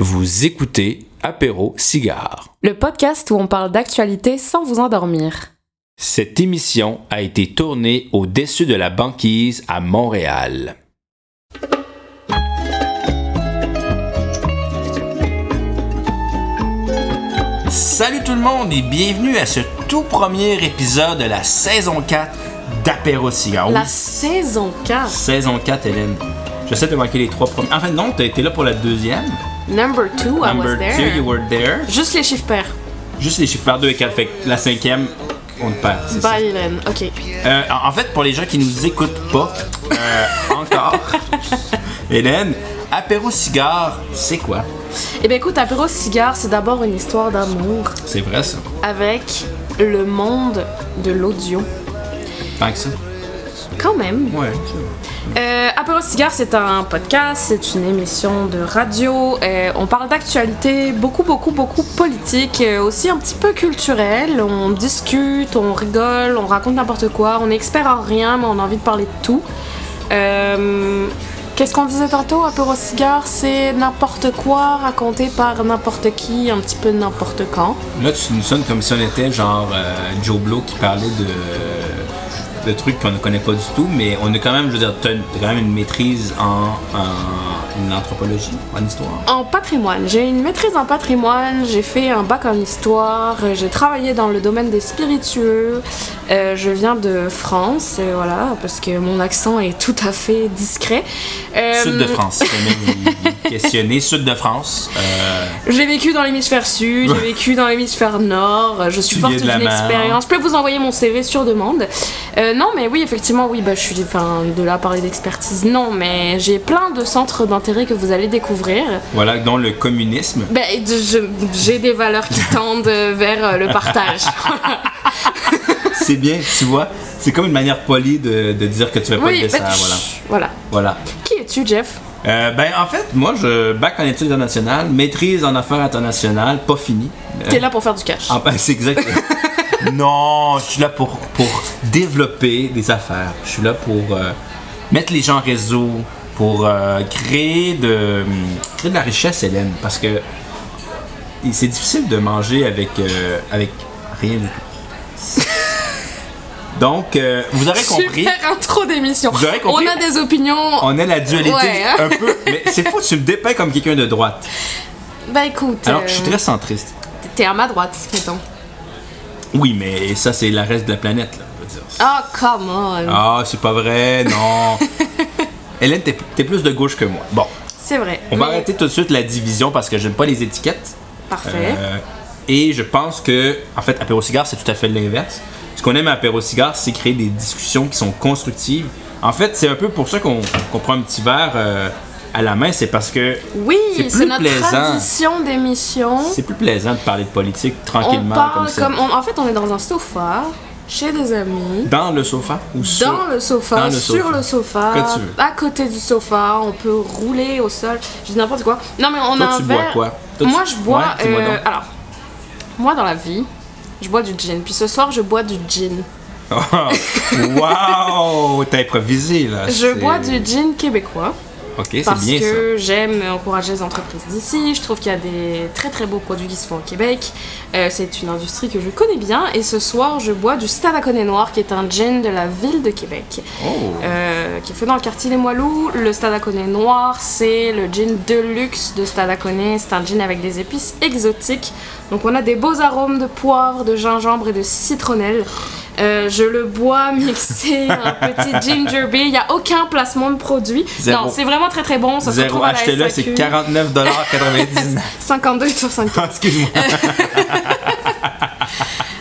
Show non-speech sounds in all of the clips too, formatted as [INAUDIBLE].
Vous écoutez Apéro Cigare. Le podcast où on parle d'actualité sans vous endormir. Cette émission a été tournée au-dessus de la banquise à Montréal. Salut tout le monde et bienvenue à ce tout premier épisode de la saison 4 d'Apéro Cigare. La saison 4. saison 4, Hélène. J'essaie de manquer les trois premiers. En fait, non, t'as été là pour la deuxième. Number 2, I was Number there. 2, you were there? Juste les chiffres pairs. Juste les chiffres par 2 et 4. Fait que la cinquième, on le perd. c'est ça. Bye Hélène. Ok. Euh, en en fait, pour les gens qui nous écoutent pas euh, encore, [LAUGHS] Hélène, apéro cigare, c'est quoi? Eh bien écoute, Apéro Cigare, c'est d'abord une histoire d'amour C'est vrai ça. avec le monde de l'audio. Tant que ça. Quand même. Ouais. Euh, Apéro Cigare, c'est un podcast, c'est une émission de radio. Euh, on parle d'actualité, beaucoup, beaucoup, beaucoup politique, euh, aussi un petit peu culturel. On discute, on rigole, on raconte n'importe quoi. On est expert en rien, mais on a envie de parler de tout. Euh, Qu'est-ce qu'on disait tantôt? Apéro Cigare, c'est n'importe quoi raconté par n'importe qui, un petit peu n'importe quand. Là, tu nous sonnes comme si on était genre euh, Joe Blow qui parlait de, de trucs qu'on ne connaît pas du tout, mais on est quand même, je veux dire, quand même une maîtrise en, en, en anthropologie, en histoire? En patrimoine, j'ai une maîtrise en patrimoine, j'ai fait un bac en histoire, j'ai travaillé dans le domaine des spiritueux, euh, je viens de France, euh, voilà, parce que mon accent est tout à fait discret. Euh, Sud de France, vous questionnez. Sud de France. euh, J'ai vécu dans l'hémisphère sud, j'ai vécu dans l'hémisphère nord, je suis forte d'une expérience. Je peux vous envoyer mon CV sur demande. Non, mais oui, effectivement, oui, bah, je suis enfin, de là à parler d'expertise. Non, mais j'ai plein de centres d'intérêt que vous allez découvrir. voilà, dont le communisme. Ben, j'ai des valeurs qui tendent vers euh, le partage. [LAUGHS] C'est bien, tu vois. C'est comme une manière polie de, de dire que tu veux pas oui, le dessin. ben, Voilà. voilà. voilà. Qui es-tu, Jeff? Euh, ben, en fait, moi, je bac en études internationales, maîtrise en affaires internationales, pas fini. Euh, T'es là pour faire du cash. ah, ben, c'est exact. [LAUGHS] non, je suis là pour, pour développer des affaires. Je suis là pour euh, mettre les gens en réseau, pour euh, créer, de, créer de la richesse, Hélène. Parce que c'est difficile de manger avec, euh, avec rien du tout. [LAUGHS] Donc, euh, vous aurez compris. Super intro d'émission. Vous aurez compris. On a des opinions. On a la dualité Ouais, hein. un peu. [LAUGHS] Mais c'est fou, tu me dépeins comme quelqu'un de droite. Bah écoute, Alors je suis euh, très centriste. t'es à ma droite, mettons. Oui, mais ça, c'est la reste de la planète, là, on va dire. Ah, come on. Ah, c'est pas vrai, non. [LAUGHS] Hélène, t'es t'es plus de gauche que moi. Bon, C'est vrai. on va mais- arrêter tout de suite la division parce que j'aime pas les étiquettes. Parfait. Euh, et je pense que, en fait, apéro cigare, c'est tout à fait l'inverse. Ce qu'on aime à apéro cigare, c'est créer des discussions qui sont constructives. En fait, c'est un peu pour ça qu'on qu'on prend un petit verre euh, à la main, c'est parce que Oui, c'est c'est plus notre plaisant. tradition d'émission. c'est plus plaisant de parler de politique On tranquillement parle comme ça. comme. on- en fait, on est dans un sofa, chez des amis. Dans le sofa ou sur Dans le sofa, Dans le sur sofa. le sofa, Que tu veux. à côté du sofa, on peut rouler au sol, je dis n'importe quoi. Non mais on Toi, a un tu bois verre. quoi? Toi, moi tu- je bois. Ouais, dis-moi euh, donc. alors, moi dans la vie, je bois du gin. Puis ce soir, je bois du gin. [LAUGHS] wow! T'as improvisé là. Je c'est- bois du gin québécois Parce bien que j'aime encourager les entreprises d'ici. Je trouve qu'il y a des très très beaux produits qui se font au Québec. Euh, c'est une industrie que je connais bien. Et ce soir, je bois du Stadaconé Noir, qui est un gin de la ville de Québec. Oh! Euh, qui est fait dans le quartier Les Moilous. Le Stadaconé noir, c'est le gin de luxe de Stadaconé. C'est un gin avec des épices exotiques. Donc on a des beaux arômes de poivre, de gingembre et de citronnelle. Euh, je le bois mixé, un [LAUGHS] petit ginger beer. Il n'y a aucun placement de produit. Zéro. Non, c'est vraiment très très bon. Ça se Zéro, retrouve à la achetez-le, c'est 49,99$. 52 [LAUGHS] sur 50. Excuse-moi. [LAUGHS]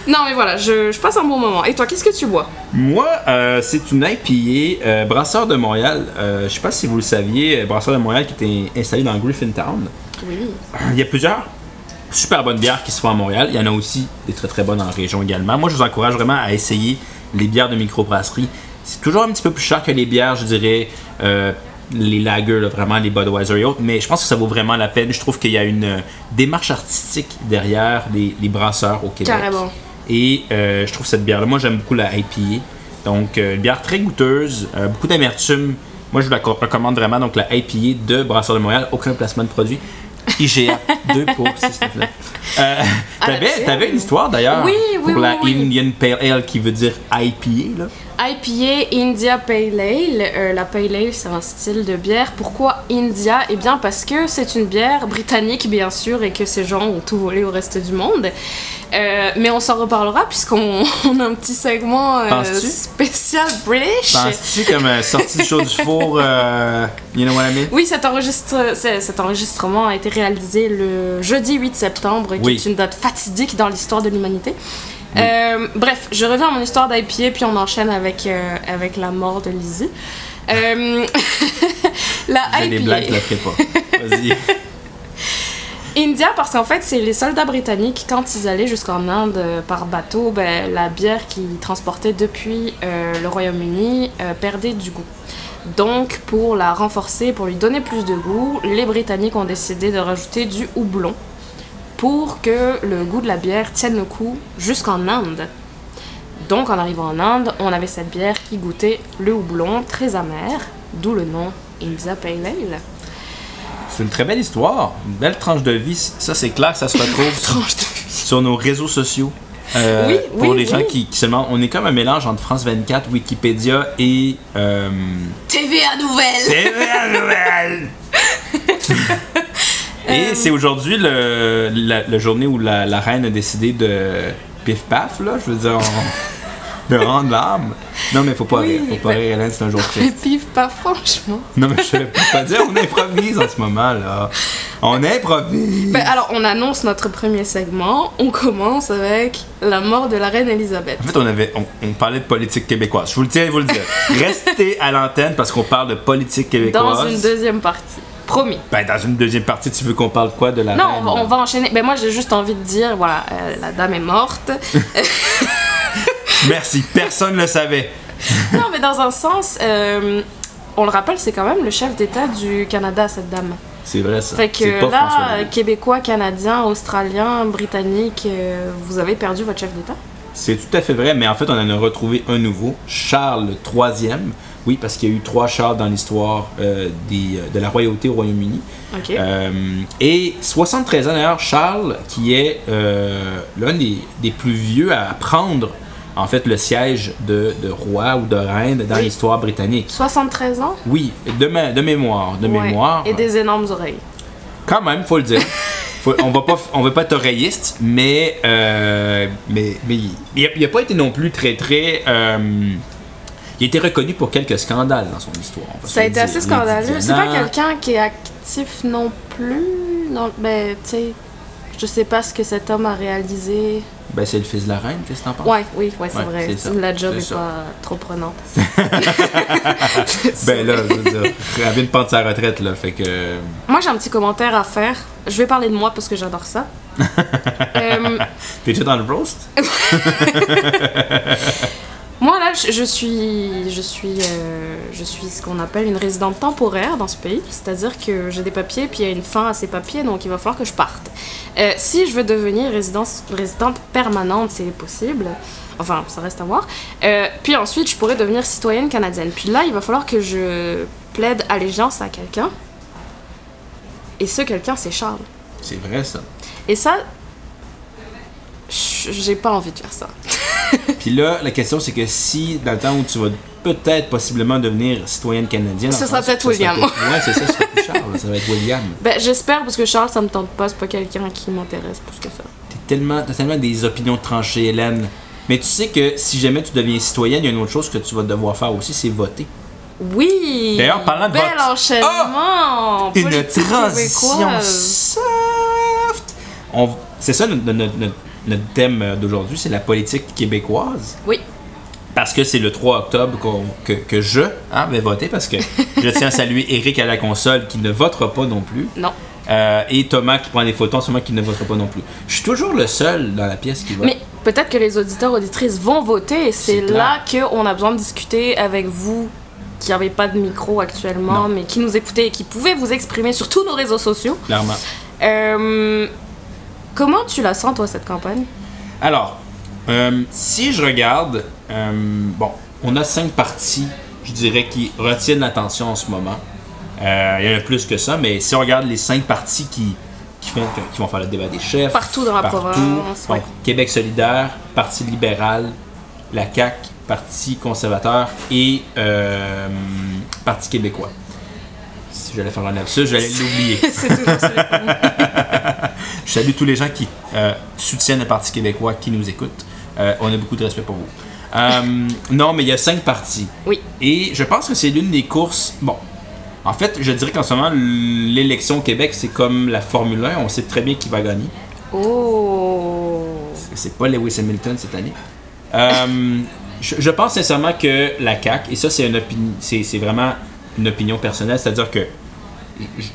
Non mais voilà, je, je passe un bon moment. Et toi, qu'est-ce que tu bois? Moi, euh, c'est une IPA euh, Brasseur de Montréal. Euh, je sais pas si vous le saviez, Brasseur de Montréal qui était installé dans Griffintown. Oui. Il y a plusieurs super bonnes bières qui se font à Montréal. Il y en a aussi des très très bonnes en région également. Moi, je vous encourage vraiment à essayer les bières de microbrasserie. C'est toujours un petit peu plus cher que les bières, je dirais, euh, les lagers, là, vraiment les Budweiser et autres. Mais je pense que ça vaut vraiment la peine. Je trouve qu'il y a une euh, démarche artistique derrière les, les brasseurs au Québec. Carrément. Et euh, je trouve cette bière-là, moi j'aime beaucoup la IPA. Donc, euh, une bière très goûteuse, beaucoup d'amertume. Moi, je vous la co- recommande vraiment. Donc, la IPA de Brasseur de Montréal, aucun placement de produit. IGA, 2 pour, s'il te plaît. Euh, À la T'avais t'avais une histoire d'ailleurs Oui, oui, pour la oui. Indian Pale Ale qui veut dire IPA. Là. IPA India Pale Ale. Euh, la Pale Ale, c'est un style de bière. Pourquoi India? Eh bien, parce que c'est une bière britannique, bien sûr, et que ces gens ont tout volé au reste du monde. Euh, mais on s'en reparlera puisqu'on [LAUGHS] on a un petit segment euh, spécial British. Penses-tu comme sortie du show du four, you know what I mean? Oui, cet, enregistre- c'est- cet enregistrement a été réalisé le jeudi 8 septembre, qui Oui. est une date fatidique dans l'histoire de l'humanité. Euh, bref, je reviens à mon histoire d'IPA, puis on enchaîne avec, euh, avec la mort de Lizzie. Euh, [LAUGHS] la J'ai des IPA. blagues, je la ferai pas. Vas-y. [LAUGHS] India, parce qu'en fait, c'est les soldats britanniques, quand ils allaient jusqu'en Inde euh, par bateau, ben, la bière qu'ils transportaient depuis euh, le Royaume-Uni euh, perdait du goût. Donc, pour la renforcer, pour lui donner plus de goût, les Britanniques ont décidé de rajouter du houblon pour que le goût de la bière tienne le coup jusqu'en Inde. Donc, en arrivant en Inde, on avait cette bière qui goûtait le houblon, très amer, d'où le nom India Pale Ale. C'est une très belle histoire, une belle tranche de vie. Ça, c'est clair ça se retrouve [LAUGHS] sur, sur nos réseaux sociaux. Euh, Oui, pour oui, les gens oui. qui, qui seulement. On est comme un mélange entre France 24, Wikipédia et. Euh, TVA Nouvelle! TVA Nouvelle! [LAUGHS] Et c'est aujourd'hui le, la, la journée où la, la reine a décidé de pif paf, là, je veux dire, on- [LAUGHS] de rendre l'âme. Non, mais faut pas Oui, rire, faut pas ben- rire, Hélène, c'est un jour [LAUGHS] triste. pif, pas franchement. Non, mais je peux pas dire, on improvise en ce moment, là. On improvise! Ben, alors, on annonce notre premier segment. On commence avec la mort de la reine Elisabeth. En fait, on, avait, on, on parlait de politique québécoise. Je vous le tiens à vous le dire. [LAUGHS] Restez à l'antenne parce qu'on parle de politique québécoise. Dans une deuxième partie. Promis. Ben, dans une deuxième partie, tu veux qu'on parle quoi de la Non, reine? on va, on va enchaîner. Ben, moi, j'ai juste envie de dire, voilà, euh, la dame est morte. [LAUGHS] Merci, personne ne le savait. [LAUGHS] non, mais dans un sens, euh, on le rappelle, c'est quand même le chef d'État du Canada, cette dame. C'est vrai, ça. Fait C'est que pas là. Québécois, Canadiens, Australiens, Britanniques, euh, vous avez perdu votre chef d'État? C'est tout à fait vrai, mais en fait, on en a retrouvé un nouveau, Charles III. Oui, parce qu'il y a eu trois Charles dans l'histoire euh, des, euh, de la royauté au Royaume-Uni. Euh, et 73 ans d'ailleurs, Charles, qui est euh, l'un des, des plus vieux à prendre en fait le siège de, de roi ou de reine dans Oui. l'histoire britannique. 73 ans? Oui, de, ma- de mémoire, de Ouais. mémoire. Et des énormes oreilles. Quand même, faut le dire. [LAUGHS] Faut- on va pas, on va pas être oreilliste, mais euh, mais mais il, a, il a pas été non plus très très. euh, il a été reconnu pour quelques scandales dans son histoire. Ça a été assez scandaleux. C'est pas quelqu'un qui est actif non plus? Non, ben, tu sais, je sais pas ce que cet homme a réalisé. Ben c'est le fils de la reine, qu'est-ce que t'en penses? Ouais, oui, ouais, c'est Ouais, vrai. ça. La job C'est est ça. pas trop prenante. [LAUGHS] [LAUGHS] Ben là, je veux dire, de prendre sa retraite là, fait que. Moi, j'ai un petit commentaire à faire. Je vais parler de moi parce que j'adore ça. [LAUGHS] Euh, T'es déjà dans le roast? Moi, là, je, je suis, je suis, euh, je suis ce qu'on appelle une résidente temporaire dans ce pays. C'est-à-dire que j'ai des papiers, puis il y a une fin à ces papiers, donc il va falloir que je parte. Euh, si je veux devenir résidence, résidente permanente, c'est possible. Enfin, ça reste à voir. Euh, puis ensuite, je pourrais devenir citoyenne canadienne. Puis là, il va falloir que je plaide allégeance à quelqu'un. Et ce quelqu'un, c'est Charles. C'est vrai ça. Et ça, j'ai pas envie de faire ça. [LAUGHS] Puis là, la question c'est que si dans le temps où tu vas peut-être possiblement devenir citoyenne canadienne, Ce en sera peut-être ça William. peut- Ouais, c'est ça, ce sera plus Charles, ça va être William. [LAUGHS] Ben, j'espère parce que Charles, ça me tente pas. C'est pas quelqu'un qui m'intéresse plus que ça. T'es tellement, t'as tellement des opinions tranchées, Hélène. Mais tu sais que si jamais tu deviens citoyenne, il y a une autre chose que tu vas devoir faire aussi, c'est voter. Oui! D'ailleurs, parlant de Bel vote. Enchaînement! Une Politique transition québécoise. soft. On- C'est ça notre, notre- notre- notre thème d'aujourd'hui, c'est la politique québécoise. Oui. Parce que c'est le 3 octobre que, que je hein, vais voter, parce que je tiens à saluer Eric à la console qui ne votera pas non plus. Non. Euh, et Thomas qui prend des photos en ce moment qui ne votera pas non plus. Je suis toujours le seul dans la pièce qui vote. Mais peut-être que les auditeurs auditrices vont voter et c'est C'est là qu'on a besoin de discuter avec vous qui n'avez pas de micro actuellement, Non. mais qui nous écoutez et qui pouvez vous exprimer sur tous nos réseaux sociaux. Clairement. Euh, comment tu la sens, toi, cette campagne? Alors, euh, si je regarde, euh, bon, on a cinq parties, je dirais, qui retiennent l'attention en ce moment. Euh, il y en a plus que ça, mais si on regarde les cinq parties qui, font- qui vont faire le débat des chefs. Partout dans la partout. province, Donc, ouais. Québec solidaire, Parti libéral, la CAQ, Parti conservateur et Parti québécois. Si j'allais faire un lapsus, j'allais l'oublier. [LAUGHS] c'est toujours. Je salue tous les gens qui euh, soutiennent le Parti québécois, qui nous écoutent. Euh, on a beaucoup de respect pour vous. Euh, [LAUGHS] non, mais il y a cinq partis. Oui. Et je pense que c'est l'une des courses. Bon, en fait, je dirais qu'en ce moment, l'élection au Québec, c'est comme la Formule 1. On sait très bien qui va gagner. Oh. C'est pas Lewis Hamilton cette année. Je, je pense sincèrement que la CAQ, et ça, c'est une opini- c'est c'est vraiment une opinion personnelle, c'est-à-dire que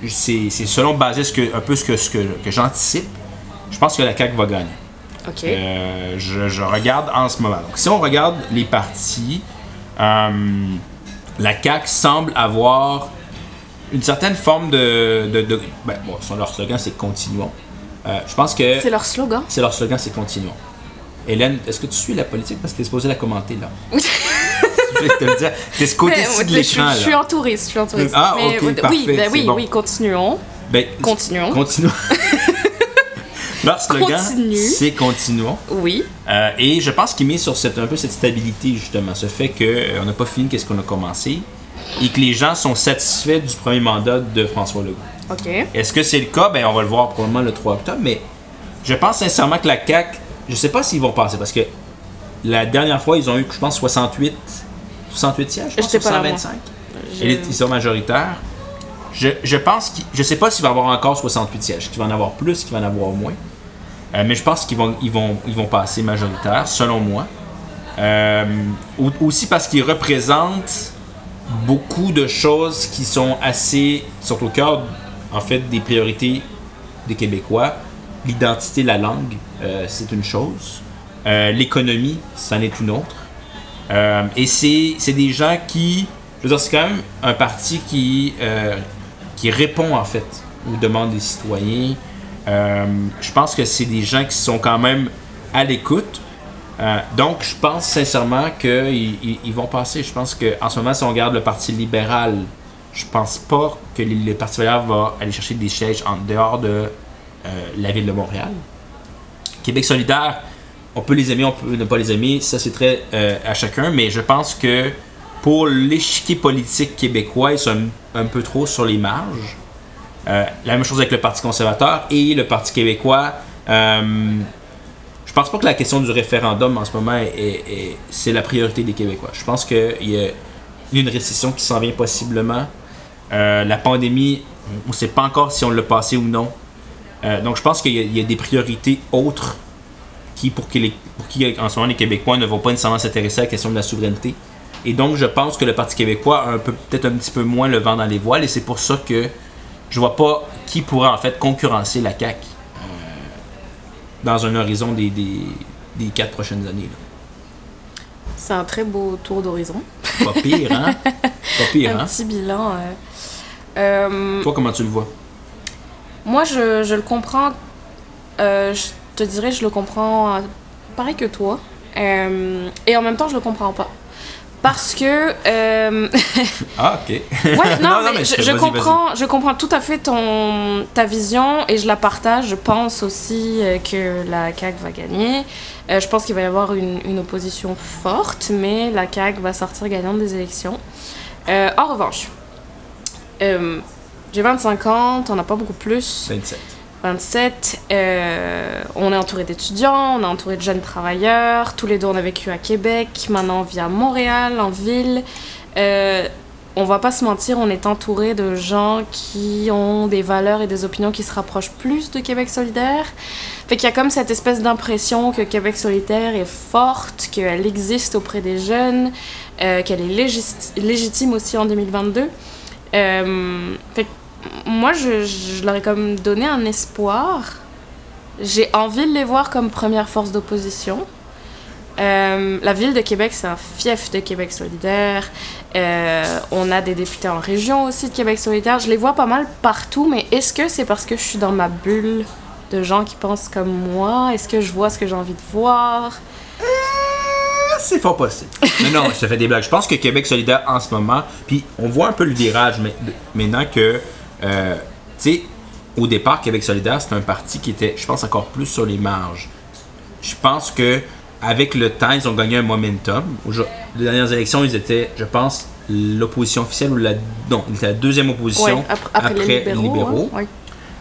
c'est c'est selon basé ce que, un peu ce que, ce que, que j'anticipe. Je pense que la CAQ va gagner. Ok. Euh, je, je regarde en ce moment. Donc, si on regarde les partis, euh, la CAQ semble avoir une certaine forme de. de, de- ben, bon, son- leur slogan, c'est Continuons. Euh, je pense que C'est leur slogan? c'est leur slogan, c'est Continuons. Hélène, est-ce que tu suis la politique? Parce que t'es supposé la commenter, là. [LAUGHS] te le dire. T'es ce côté-ci de l'écran, je suis en touriste, je suis en touriste. Ah, Mais, ok, oui, ben c'est oui, bon. oui, continuons. Ben, Continuons. Continuons. [LAUGHS] leur slogan, c'est Continuons. Oui. Euh, et je pense qu'il met sur cette, un peu cette stabilité, justement. Ce fait qu'on n'a pas fini qu'est-ce qu'on a commencé et que les gens sont satisfaits du premier mandat de François Legault. Ok. Est-ce que c'est le cas? Ben, on va le voir probablement le 3 octobre, mais je pense sincèrement que la CAQ, je sais pas s'ils vont passer parce que la dernière fois, ils ont eu, je pense, 68, 68 sièges, je pense, J'étais sur pas là, moi. 125. Je- Et ils sont majoritaires. Je, je pense je sais pas s'il va y avoir encore 68 sièges, qu'il va en avoir plus, qu'il va en avoir moins. Euh, mais je pense qu'ils vont, ils vont, ils vont passer majoritaire, selon moi. Euh, au- aussi parce qu'ils représentent beaucoup de choses qui sont assez, qui sont au cœur, en fait, des priorités des Québécois. L'identité, la langue, euh, c'est une chose. Euh, L'économie, c'en est une autre. Euh, et c'est des gens qui, je veux dire, c'est quand même un parti qui, euh, qui répond en fait aux demandes des citoyens. Euh, je pense que c'est des gens qui sont quand même à l'écoute. Donc, je pense sincèrement qu'ils ils- ils vont passer. Je pense qu'en ce moment, si on regarde le Parti libéral, je pense pas que le Parti libéral va aller chercher des sièges en dehors de la ville de Montréal. Québec solidaire, on peut les aimer, on peut ne pas les aimer, ça c'est très euh, à chacun, mais je pense que pour l'échiquier politique québécois, ils sont un, peu trop sur les marges. Euh, la même chose avec le Parti conservateur et le Parti québécois. Euh, je pense pas que la question du référendum en ce moment est, est- est- c'est la priorité des Québécois. Je pense qu'il y a une récession qui s'en vient possiblement. Euh, la pandémie, on ne sait pas encore si on l'a passé ou non. Donc je pense qu'il y a des priorités autres qui, pour, qui les- pour qui, en ce moment, les Québécois ne vont pas nécessairement s'intéresser à la question de la souveraineté. Et donc, je pense que le Parti québécois a peut-être un petit peu moins le vent dans les voiles, et c'est pour ça que je vois pas qui pourrait en fait concurrencer la CAQ euh, dans un horizon des, des, des quatre prochaines années. C'est un très beau tour d'horizon. Pas pire, hein? Pas [LAUGHS] pire, Un hein? petit bilan. euh. Euh, Toi, comment tu le vois? moi, je, je le comprends. euh, je te dirais, je le comprends euh, pareil que toi. Euh, et en même temps, je le comprends pas. Parce que. euh, [LAUGHS] Ah, ok. Ouais, non, [LAUGHS] Non, non, mais je, je- je comprends, je comprends tout à fait ton, ta vision et je la partage. Je pense aussi que la CAQ va gagner. Euh, je pense qu'il va y avoir une, une opposition forte, mais la CAQ va sortir gagnante des élections. En revanche, j'ai 25 ans, t'en as pas beaucoup plus. 27. 27, euh, on est entouré d'étudiants, on est entouré de jeunes travailleurs, tous les deux on a vécu à Québec, maintenant on vit à Montréal, en ville. Euh, on va pas se mentir, on est entouré de gens qui ont des valeurs et des opinions qui se rapprochent plus de Québec solidaire. Fait qu'il y a comme cette espèce d'impression que Québec solidaire est forte, qu'elle existe auprès des jeunes, euh, qu'elle est légitime aussi en 2022. Euh, fait moi, je, leur ai comme donné un espoir. J'ai envie de les voir comme première force d'opposition. Euh, la ville de Québec, c'est un fief de Québec solidaire. Euh, on a des députés en région aussi de Québec solidaire. Je les vois pas mal partout, mais est-ce que c'est parce que je suis dans ma bulle de gens qui pensent comme moi? Est-ce que je vois ce que j'ai envie de voir? C'est fort possible. Mais non, je te fais des blagues. Je pense que Québec solidaire en ce moment, puis on voit un peu le virage mais, maintenant que, euh, tu sais, au départ, Québec solidaire, c'était un parti qui était, je pense, encore plus sur les marges. Je pense que avec le temps, ils ont gagné un momentum. Les dernières élections, ils étaient, je pense, l'opposition officielle ou la, non, la deuxième opposition après, les libéraux. Hein,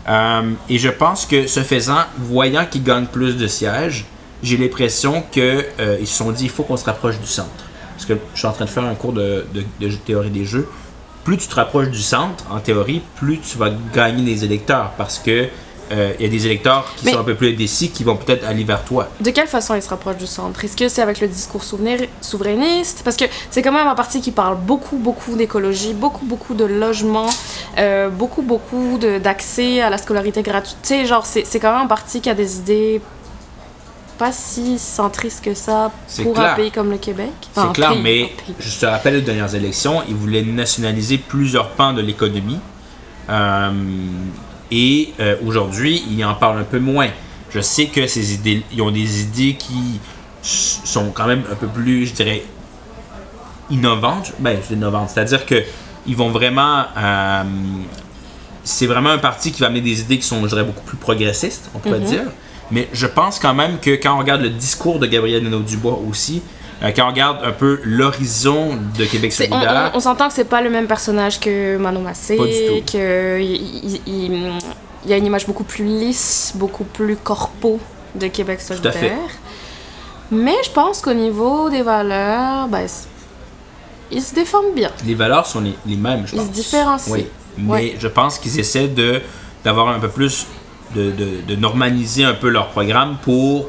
euh, et je pense que ce faisant, voyant qu'ils gagnent plus de sièges, j'ai l'impression qu'ils euh, se sont dit il faut qu'on se rapproche du centre. Parce que je suis en train de faire un cours de, de, théorie des jeux. Plus tu te rapproches du centre, en théorie, plus tu vas gagner des électeurs. Parce que euh, il y a des électeurs qui sont un peu plus indécis qui vont peut-être aller vers toi. De quelle façon ils se rapprochent du centre? Est-ce que c'est avec le discours souverainiste? Parce que c'est quand même un parti qui parle beaucoup, beaucoup d'écologie, beaucoup, beaucoup de logement, euh, beaucoup, beaucoup d'accès à la scolarité gratuite. Tu sais, genre, c'est quand même un parti qui a des idées pas si centristes que ça pour un pays comme le Québec. c'est clair, mais je te rappelle les dernières élections, ils voulaient nationaliser plusieurs pans de l'économie. Euh, et euh, aujourd'hui, ils en parlent un peu moins. Je sais que ces idées, ils ont des idées qui sont quand même un peu plus, je dirais, innovantes. Ben, innovantes. C'est-à-dire que ils vont vraiment. Euh, c'est vraiment un parti qui va amener des idées qui sont, je dirais, beaucoup plus progressistes, on pourrait mhm. dire. Mais je pense quand même que quand on regarde le discours de Gabriel Nadeau-Dubois aussi, euh, quand on regarde un peu l'horizon de Québec solidaire... On, s'entend que c'est pas le même personnage que Manon Massé, qu'il il, y a une image beaucoup plus lisse, beaucoup plus corpo de Québec solidaire. Mais je pense qu'au niveau des valeurs, ben, ils se défendent bien. Les valeurs sont les, les mêmes, je pense. Ils se différencient. Oui, mais je pense qu'ils essaient de d'avoir un peu plus de, de, de, normaliser un peu leur programme pour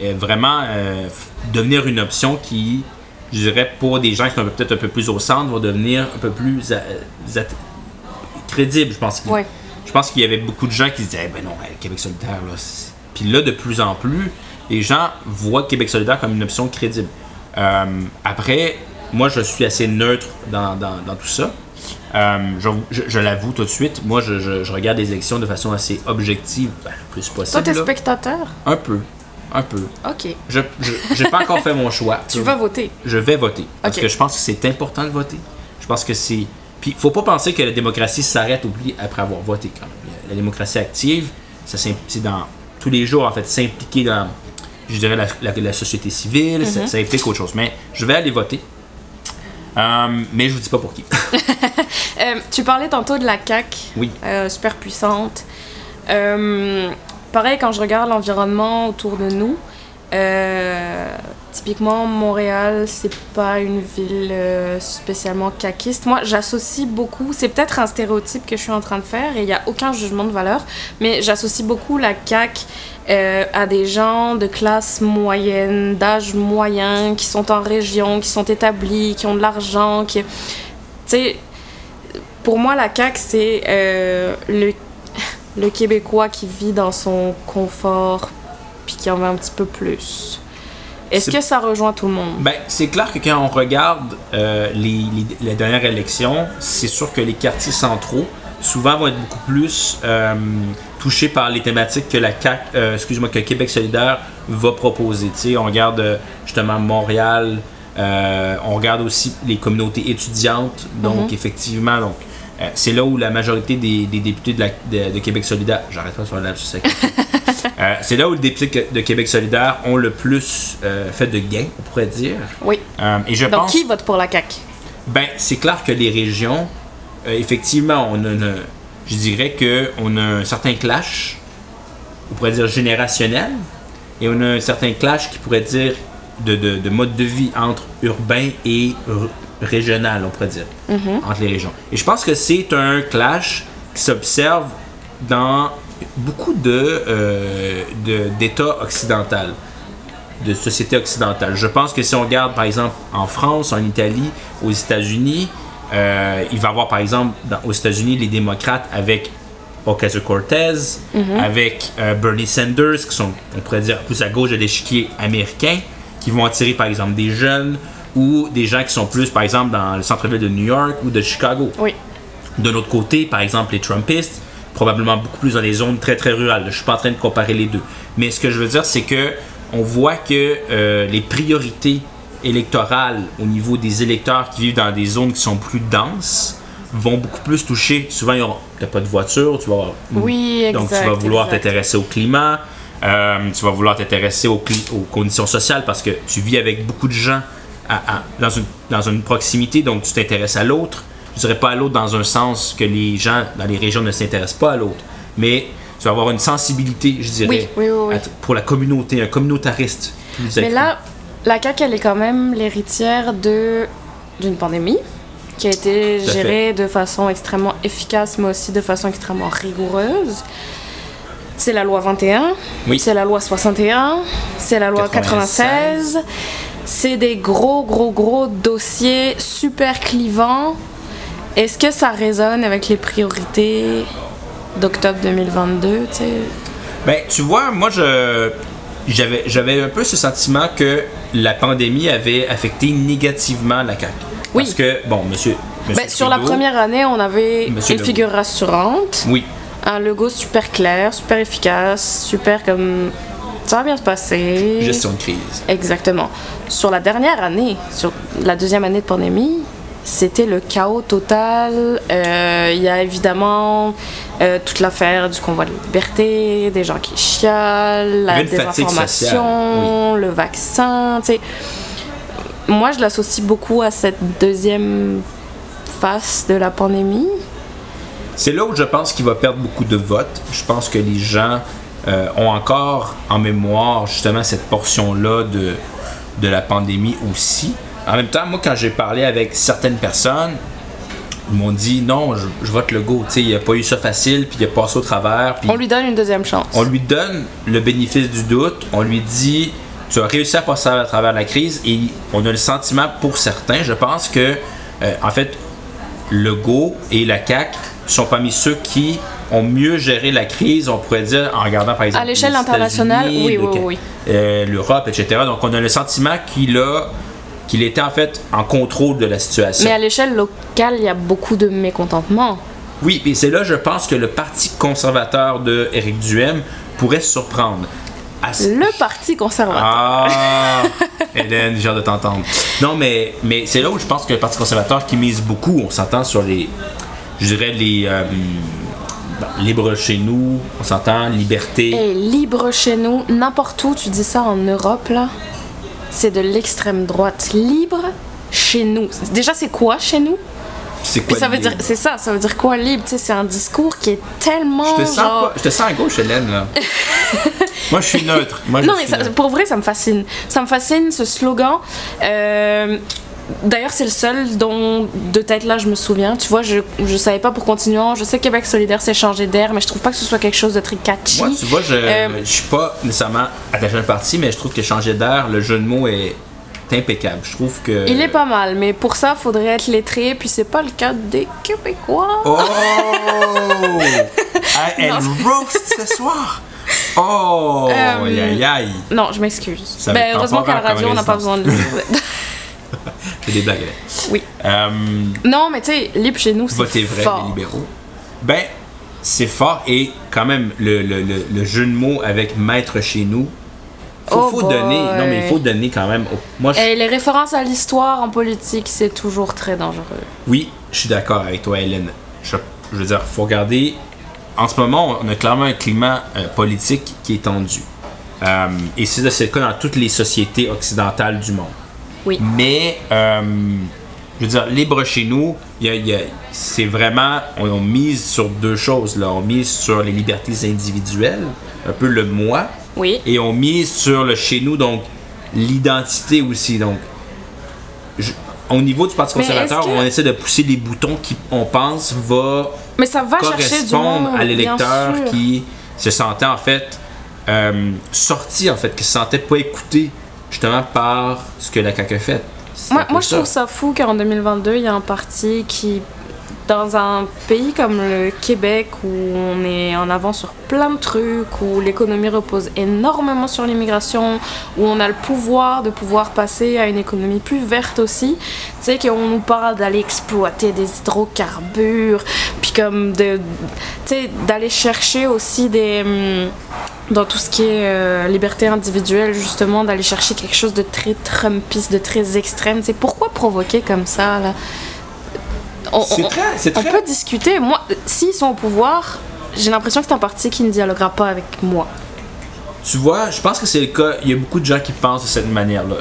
euh, vraiment euh, devenir une option qui, je dirais, pour des gens qui sont peut-être un peu plus au centre, va devenir un peu plus euh, crédible. Je pense qu'il je pense qu'il y avait beaucoup de gens qui se disaient, ben non, Québec solidaire, là. Puis là, de plus en plus, les gens voient Québec solidaire comme une option crédible. après, moi, je suis assez neutre dans, dans, dans tout ça. Je, je, l'avoue tout de suite, moi je, je, regarde les élections de façon assez objective, ben, le plus possible. Toi, t'es spectateur? Un peu. Un peu. OK. Je n'ai pas encore fait mon choix. [LAUGHS] Tu vas voter? Je vais voter. Parce que je pense que c'est important de voter. Je pense que c'est. Puis, faut pas penser que la démocratie s'arrête après avoir voté, quand même. La démocratie active, c'est dans tous les jours, en fait, s'impliquer dans, je dirais, la, société civile, ça, mm-hmm. implique autre chose. Mais je vais aller voter. Euh, mais je vous dis pas pour qui. [LAUGHS] Euh, tu parlais tantôt de la CAQ. Oui. Euh, super puissante. Euh, pareil, quand je regarde l'environnement autour de nous, typiquement, Montréal, c'est pas une ville spécialement caquiste. Moi, j'associe beaucoup, c'est peut-être un stéréotype que je suis en train de faire et il n'y a aucun jugement de valeur, mais j'associe beaucoup la CAQ euh, à des gens de classe moyenne, d'âge moyen, qui sont en région, qui sont établis, qui ont de l'argent, qui. Tu sais, pour moi, la CAQ, c'est le le Québécois qui vit dans son confort puis qui en veut un petit peu plus. Est-ce que ça rejoint tout le monde? Ben, c'est clair que quand on regarde euh, les, les, dernières élections, c'est sûr que les quartiers centraux, souvent, vont être beaucoup plus euh, touchés par les thématiques que la euh, excuse-moi, que Québec solidaire va proposer. sais, on regarde justement Montréal, on regarde aussi les communautés étudiantes. Donc, mm-hmm. effectivement, donc, euh, c'est là où la majorité des, députés de, Québec solidaire, j'arrête pas de faire la [LAUGHS] euh, c'est là où les députés de Québec solidaire ont le plus euh, fait de gains, on pourrait dire. Oui. et je Donc, qui vote pour la CAQ? Ben, c'est clair que les régions, effectivement, on a je dirais qu'on a un certain clash, on pourrait dire générationnel, et on a un certain clash qui pourrait dire de, de mode de vie entre urbain et régional, on pourrait dire, mhm. entre les régions. Et je pense que c'est un clash qui s'observe dans beaucoup de, euh, d'États occidentaux, de sociétés occidentales. Je pense que si on regarde, par exemple, en France, en Italie, aux États-Unis, euh, il va y avoir, par exemple, aux États-Unis, les démocrates avec Ocasio-Cortez, mhm. avec euh, Bernie Sanders, qui sont, on pourrait dire, plus à gauche de l'échiquier américain, qui vont attirer, par exemple, des jeunes, ou des gens qui sont plus, par exemple, dans le centre-ville de New York ou de Chicago. Oui. De l'autre côté, par exemple, les Trumpistes, probablement beaucoup plus dans les zones très très rurales. Je suis pas en train de comparer les deux. Mais ce que je veux dire, c'est que on voit que euh, les priorités électorales au niveau des électeurs qui vivent dans des zones qui sont plus denses vont beaucoup plus toucher. Souvent, t'as pas de voiture, tu vas Oui, exact. donc tu vas vouloir t'intéresser au climat, euh, tu vas vouloir t'intéresser aux conditions sociales parce que tu vis avec beaucoup de gens à- à- dans, une, dans une proximité, donc tu t'intéresses à l'autre. Je dirais pas à l'autre dans un sens que les gens dans les régions ne s'intéressent pas à l'autre, mais tu vas avoir une sensibilité, je dirais, Oui, oui, oui, oui. à- pour la communauté, un communautariste. plus Mais là, la CAQ, elle est quand même l'héritière de d'une pandémie qui a été gérée de façon extrêmement efficace, mais aussi de façon extrêmement rigoureuse. C'est la loi 21, Oui. c'est la loi 61, c'est la loi 96. C'est des gros, gros, gros dossiers super clivants. Est-ce que ça résonne avec les priorités d'octobre 2022, tu sais? Ben, tu vois, moi, je j'avais j'avais un peu ce sentiment que la pandémie avait affecté négativement la CAQ. Oui. Parce que, bon, monsieur. monsieur Ben, sur la première année, on avait Monsieur une Legault. figure rassurante, Oui. un logo super clair, super efficace, super comme ça va bien se passer. Gestion de crise. Exactement. Sur la dernière année, sur la deuxième année de pandémie, c'était le chaos total. Euh, Il y a évidemment euh, toute l'affaire du convoi de liberté, des gens qui chialent, la désinformation, le vaccin. tu sais. Moi, je l'associe beaucoup à cette deuxième face de la pandémie. C'est là où je pense qu'il va perdre beaucoup de votes. Je pense que les gens euh, ont encore en mémoire justement cette portion-là de, de la pandémie aussi. En même temps, moi, quand j'ai parlé avec certaines personnes, ils m'ont dit non, je, je vote le go. Tu sais, il a pas eu ça facile, puis il a passé au travers. Puis On lui donne une deuxième chance. on lui donne le bénéfice du doute, on lui dit tu as réussi à passer à travers la crise et on a le sentiment pour certains, je pense que euh, en fait Legault et la CAC sont parmi ceux qui ont mieux géré la crise, on pourrait dire en regardant par exemple À l'échelle internationale, oui, le oui, oui. euh, l'Europe, etc. Donc on a le sentiment qu'il a qu'il était en fait en contrôle de la situation. Mais à l'échelle locale, il y a beaucoup de mécontentement. Oui, et c'est là, je pense que le Parti conservateur de Éric Duhem pourrait se surprendre. À Le Parti conservateur. Ah, [LAUGHS] Hélène, j'ai hâte de t'entendre. Non, mais, mais c'est là où je pense que le Parti conservateur qui mise beaucoup, on s'entend sur les, je dirais les euh, libre chez nous, on s'entend liberté. Et libre chez nous, n'importe où, tu dis ça en Europe, là, c'est de l'extrême droite. Libre chez nous. Déjà, c'est quoi chez nous? C'est Puis quoi ça veut libre? dire, c'est ça, ça veut dire quoi libre? Tu sais, c'est un discours qui est tellement. Je te, sens genre- pas- je te sens à gauche, Hélène, là. [LAUGHS] Moi, je suis neutre. Moi, je Non, mais suis ça- neutre. pour vrai, ça me fascine. Ça me fascine ce slogan. Euh, D'ailleurs, c'est le seul dont de tête là je me souviens. Tu vois, je, je savais pas pour continuer. Je sais que Québec solidaire s'est changé d'air, mais je trouve pas que ce soit quelque chose de très catchy. Moi, tu vois, je, Euh, je suis pas nécessairement attaché à un parti, mais je trouve que changer d'air, le jeu de mots est impeccable. Je trouve que. Il est pas mal, mais pour ça, faudrait être lettré, puis c'est pas le cas des Québécois. Oh! [LAUGHS] Elle roast ce soir! Oh! Euh, aïe aïe aïe! Non, je m'excuse. Ben, heureusement qu'à la radio, on n'a pas besoin de. C'est [LAUGHS] des blagues. oui. Euh, Non, mais tu sais, libre chez nous, c'est votez vrai, fort. les libéraux. Ben, c'est fort et quand même, le, le- le- le jeu de mots avec maître chez nous, faut, Oh faut donner. Non, mais il faut donner quand même. Moi, je- Et les références à l'histoire en politique, c'est toujours très dangereux. Oui, je suis d'accord avec toi, Hélène. Je, je veux dire, faut regarder. En ce moment, on a clairement un climat euh, politique qui est tendu. Euh, et c'est le cas dans toutes les sociétés occidentales du monde. Oui. Mais, euh, je veux dire, libre chez nous, c'est vraiment. On, on mise sur deux choses. Là. On mise sur les libertés individuelles, un peu le moi, Oui. et on mise sur le chez nous, donc l'identité aussi. Donc, je- au niveau du Parti conservateur, que- on essaie de pousser les boutons qui, on pense, va Mais ça va chercher du correspondre monde, à l'électeur qui se sentait en fait euh, sorti, en fait, qui se sentait pas écouté justement par ce que la CAQ a fait. Moi, moi, je trouve ça fou qu'en 2022, il y a un parti qui, dans un pays comme le Québec, où on est en avant sur plein de trucs, où l'économie repose énormément sur l'immigration, où on a le pouvoir de pouvoir passer à une économie plus verte aussi, tu sais, qu'on nous parle d'aller exploiter des hydrocarbures, puis comme de, d'aller chercher aussi des... hum, dans tout ce qui est euh, liberté individuelle, justement, d'aller chercher quelque chose de très Trumpiste, de très extrême. C'est pourquoi provoquer comme ça, là? On, on- très- on très- peut discuter. Moi, s'ils sont au pouvoir, j'ai l'impression que c'est un parti qui ne dialoguera pas avec moi. Tu vois, je pense que c'est le cas. Il y a beaucoup de gens qui pensent de cette manière-là.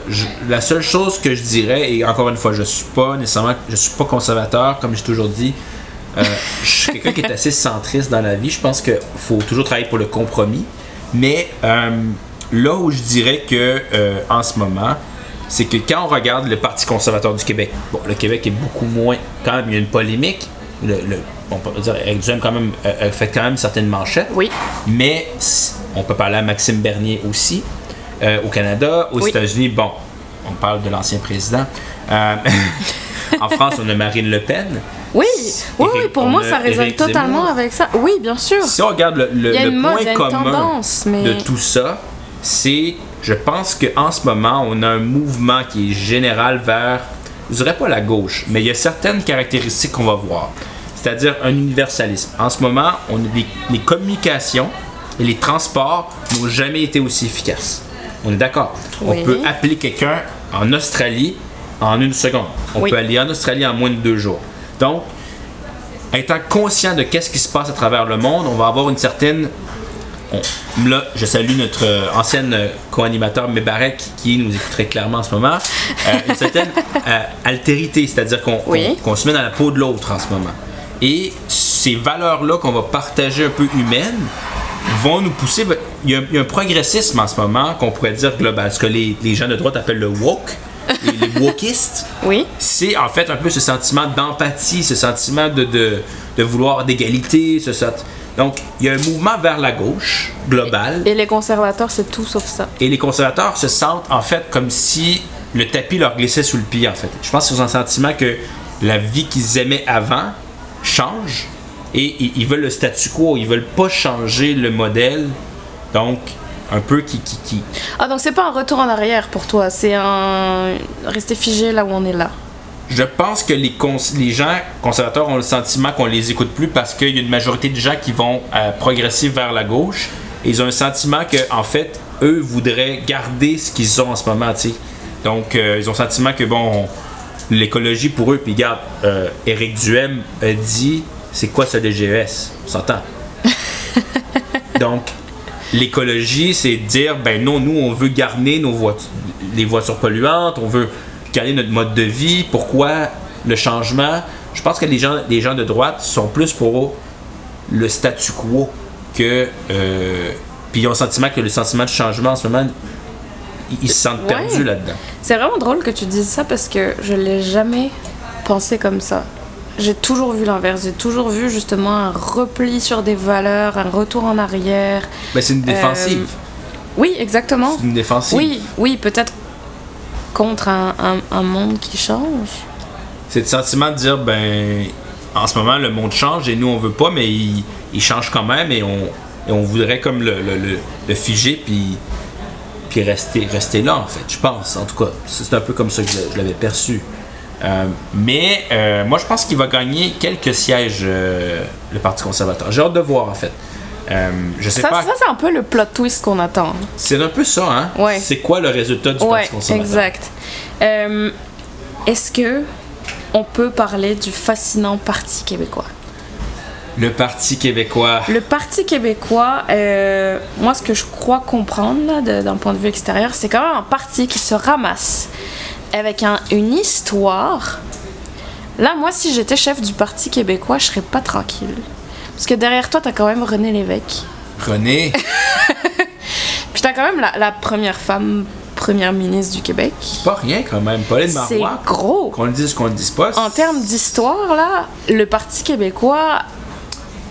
La seule chose que je dirais, et encore une fois, je suis pas nécessairement, je suis pas conservateur, comme j'ai toujours dit. Euh, je suis quelqu'un qui est assez centriste dans la vie. Je pense qu'il faut toujours travailler pour le compromis. Mais euh, là où je dirais que euh, en ce moment, c'est que quand on regarde le Parti conservateur du Québec, bon, le Québec est beaucoup moins. Quand même, il y a une polémique. Le, le- on peut dire, Éric Duhem quand même euh, euh, fait quand même certaines manchettes. Oui. Mais on peut parler à Maxime Bernier aussi. Euh, au Canada, aux Oui. États-Unis, bon, on parle de l'ancien président. Euh, [LAUGHS] en France, on a Marine Le Pen. Oui, oui, oui, pour moi, ça résonne totalement Zemmour. avec ça. Oui, bien sûr. Si on regarde le, le- mode, point commun tendance, mais- de tout ça, c'est, je pense qu'en ce moment, on a un mouvement qui est général vers, je dirais pas la gauche, mais il y a certaines caractéristiques qu'on va voir. C'est-à-dire un universalisme. En ce moment, on a des, les communications et les transports n'ont jamais été aussi efficaces. On est d'accord? Oui. On peut appeler quelqu'un en Australie en une seconde. On Oui. peut aller en Australie en moins de deux jours. Donc, étant conscient de qu'est-ce qui se passe à travers le monde, on va avoir une certaine. On- là, je salue notre euh, ancienne euh, co-animateur Mébarek qui nous écouterait clairement en ce moment. Euh, une [LAUGHS] certaine euh, altérité, c'est-à-dire qu'on Oui. se met dans la peau de l'autre en ce moment. Et ces valeurs-là qu'on va partager un peu humaines vont nous pousser. Il y a, il y a un progressisme en ce moment qu'on pourrait dire global, ce que les, les gens de droite appellent le woke, les, les wokistes [LAUGHS] Oui. c'est en fait un peu ce sentiment d'empathie, ce sentiment de, de, de vouloir d'égalité. Ce, Donc, il y a un mouvement vers la gauche, global, et, Et les conservateurs, c'est tout sauf ça. les conservateurs se sentent en fait comme si le tapis leur glissait sous le pied, en fait. Je pense qu'ils ont un sentiment que la vie qu'ils aimaient avant change et ils, ils veulent le statu quo, ils veulent pas changer le modèle. Donc, un peu qui. qui, qui Ah, donc c'est pas un retour en arrière pour toi, c'est un. rester figé là où on est là. Je pense que les, cons- les gens conservateurs ont le sentiment qu'on les écoute plus parce qu'il y a une majorité de gens qui vont euh, progresser vers la gauche. Et ils ont un sentiment que, en fait, eux voudraient garder ce qu'ils ont en ce moment, tu sais. Donc, euh, ils ont le sentiment que, bon, on- l'écologie pour eux, puis regarde, euh, Éric Duhem a dit c'est quoi ce DGES On s'entend. [LAUGHS] Donc, l'écologie, c'est dire, ben non, nous, on veut garder nos voitures, les voitures polluantes, on veut garder notre mode de vie. Pourquoi le changement Je pense que les gens, les gens de droite sont plus pour le statu quo que. euh, puis ils ont le sentiment que le sentiment de changement en ce moment, ils, se sentent Ouais. perdus là-dedans. C'est vraiment drôle que tu dises ça parce que je l'ai jamais pensé comme ça. J'ai toujours vu l'inverse. J'ai toujours vu justement un repli sur des valeurs, un retour en arrière. Ben, c'est une défensive. Oui, exactement. C'est une défensive. Oui, oui, peut-être contre un, un- monde qui change? C'est le sentiment de dire, ben, en ce moment, le monde change et nous, on veut pas, mais il, il change quand même et on, et on voudrait comme le, le, le- le figer puis, puis rester, rester là, en fait, je pense. En tout cas, c'est un peu comme ça que je, je l'avais perçu. Euh, mais euh, moi, je pense qu'il va gagner quelques sièges, euh, le Parti conservateur. J'ai hâte de voir, en fait. Euh, je sais Ça, pas. ça c'est un peu le plot twist qu'on attend. C'est un peu ça, hein? Ouais. C'est quoi le résultat du Ouais, Parti conservateur? exact. Euh, Est-ce que on peut parler du fascinant Parti québécois? Le Parti québécois. Le Parti québécois, euh, moi, ce que je crois comprendre d'un point de vue extérieur, c'est quand même un parti qui se ramasse avec un- une histoire. Là, moi, si j'étais chef du Parti québécois, je serais pas tranquille. Parce que derrière toi, t'as quand même René Lévesque. René? [LAUGHS] [LAUGHS] Puis t'as quand même la, la première femme première ministre du Québec. Pas rien quand même. Pauline C'est Marois. gros. Qu'on le dise, qu'on le dise pas. En termes d'histoire, là, le Parti québécois,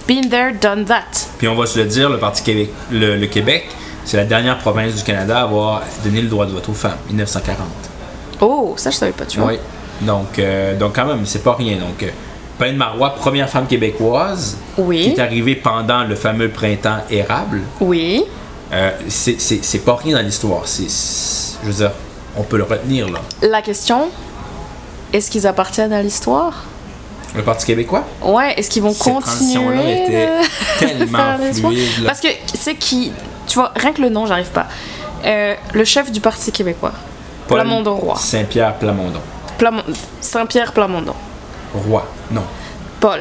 been there, done that. Puis on va se le dire, le Parti Québec, le, le Québec, c'est la dernière province du Canada à avoir donné le droit de vote aux femmes, 1940. Oh, ça, je savais pas, tu vois. Oui. Donc, euh, donc quand même, c'est pas rien. Donc, euh, Pauline Marois, première femme québécoise, Oui. qui est arrivée pendant le fameux printemps érable, Oui. euh, c'est- pas rien dans l'histoire. Je veux dire, on peut le retenir là. La question, est-ce qu'ils appartiennent à l'histoire? Le Parti québécois, Ouais, est-ce qu'ils vont Cette continuer était de tellement fluide, là. Parce que c'est qui Tu vois, rien que le nom, j'arrive pas. Euh, le chef du Parti québécois. Paul Plamondon Roi. Saint-Pierre Plamondon. Plamon- Saint-Pierre Plamondon. Roi. Non. Paul.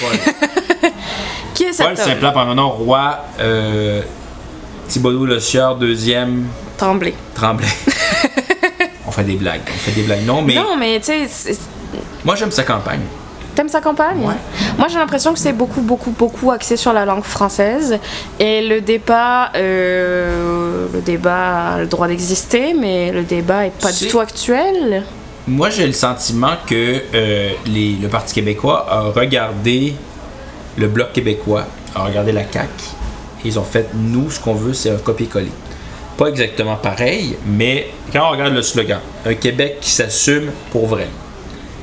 Paul. [LAUGHS] Qui est cet Paul, c'est un homme? Plan par un nom roi euh, Thibaudot Le Sieur, deuxième, Tremblay. Tremblay. [LAUGHS] on fait des blagues. On fait des blagues. Non, mais Non, mais tu sais, moi, j'aime sa campagne. t'aimes sa campagne? Ouais. Moi, j'ai l'impression que c'est beaucoup, beaucoup, beaucoup axé sur la langue française. Et le débat, euh, le débat a le droit d'exister, mais le débat est pas du tout actuel. Moi, j'ai le sentiment que euh, les- le Parti québécois a regardé le Bloc québécois, a regardé la CAQ, et ils ont fait, nous, ce qu'on veut, c'est un copier-coller. Pas exactement pareil, mais quand on regarde le slogan, un Québec qui s'assume pour vrai.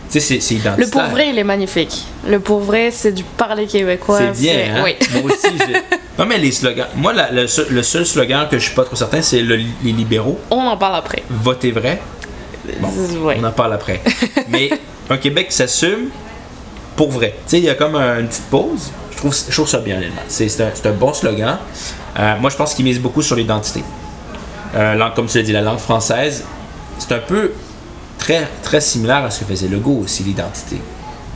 Tu sais, c'est- identitaire. Le pour vrai, il est magnifique. Le pour vrai, c'est du parler québécois. C'est bien, hein? Oui. Moi aussi, j'ai... [LAUGHS] Non, mais les slogans... Moi, la- le, seul, le seul slogan que je suis pas trop certain, c'est le- les libéraux. On en parle après. Votez vrai. Bon, Ouais. on en parle après. Mais un Québec qui s'assume pour vrai. Tu sais, il y a comme un- une petite pause. Je trouve, je trouve ça bien, honnêtement. C'est un, bon slogan. Euh, moi, je pense qu'il mise beaucoup sur l'identité. Euh, comme tu l'as dit, la langue française, c'est un peu très, très similaire à ce que faisait Legault aussi, l'identité.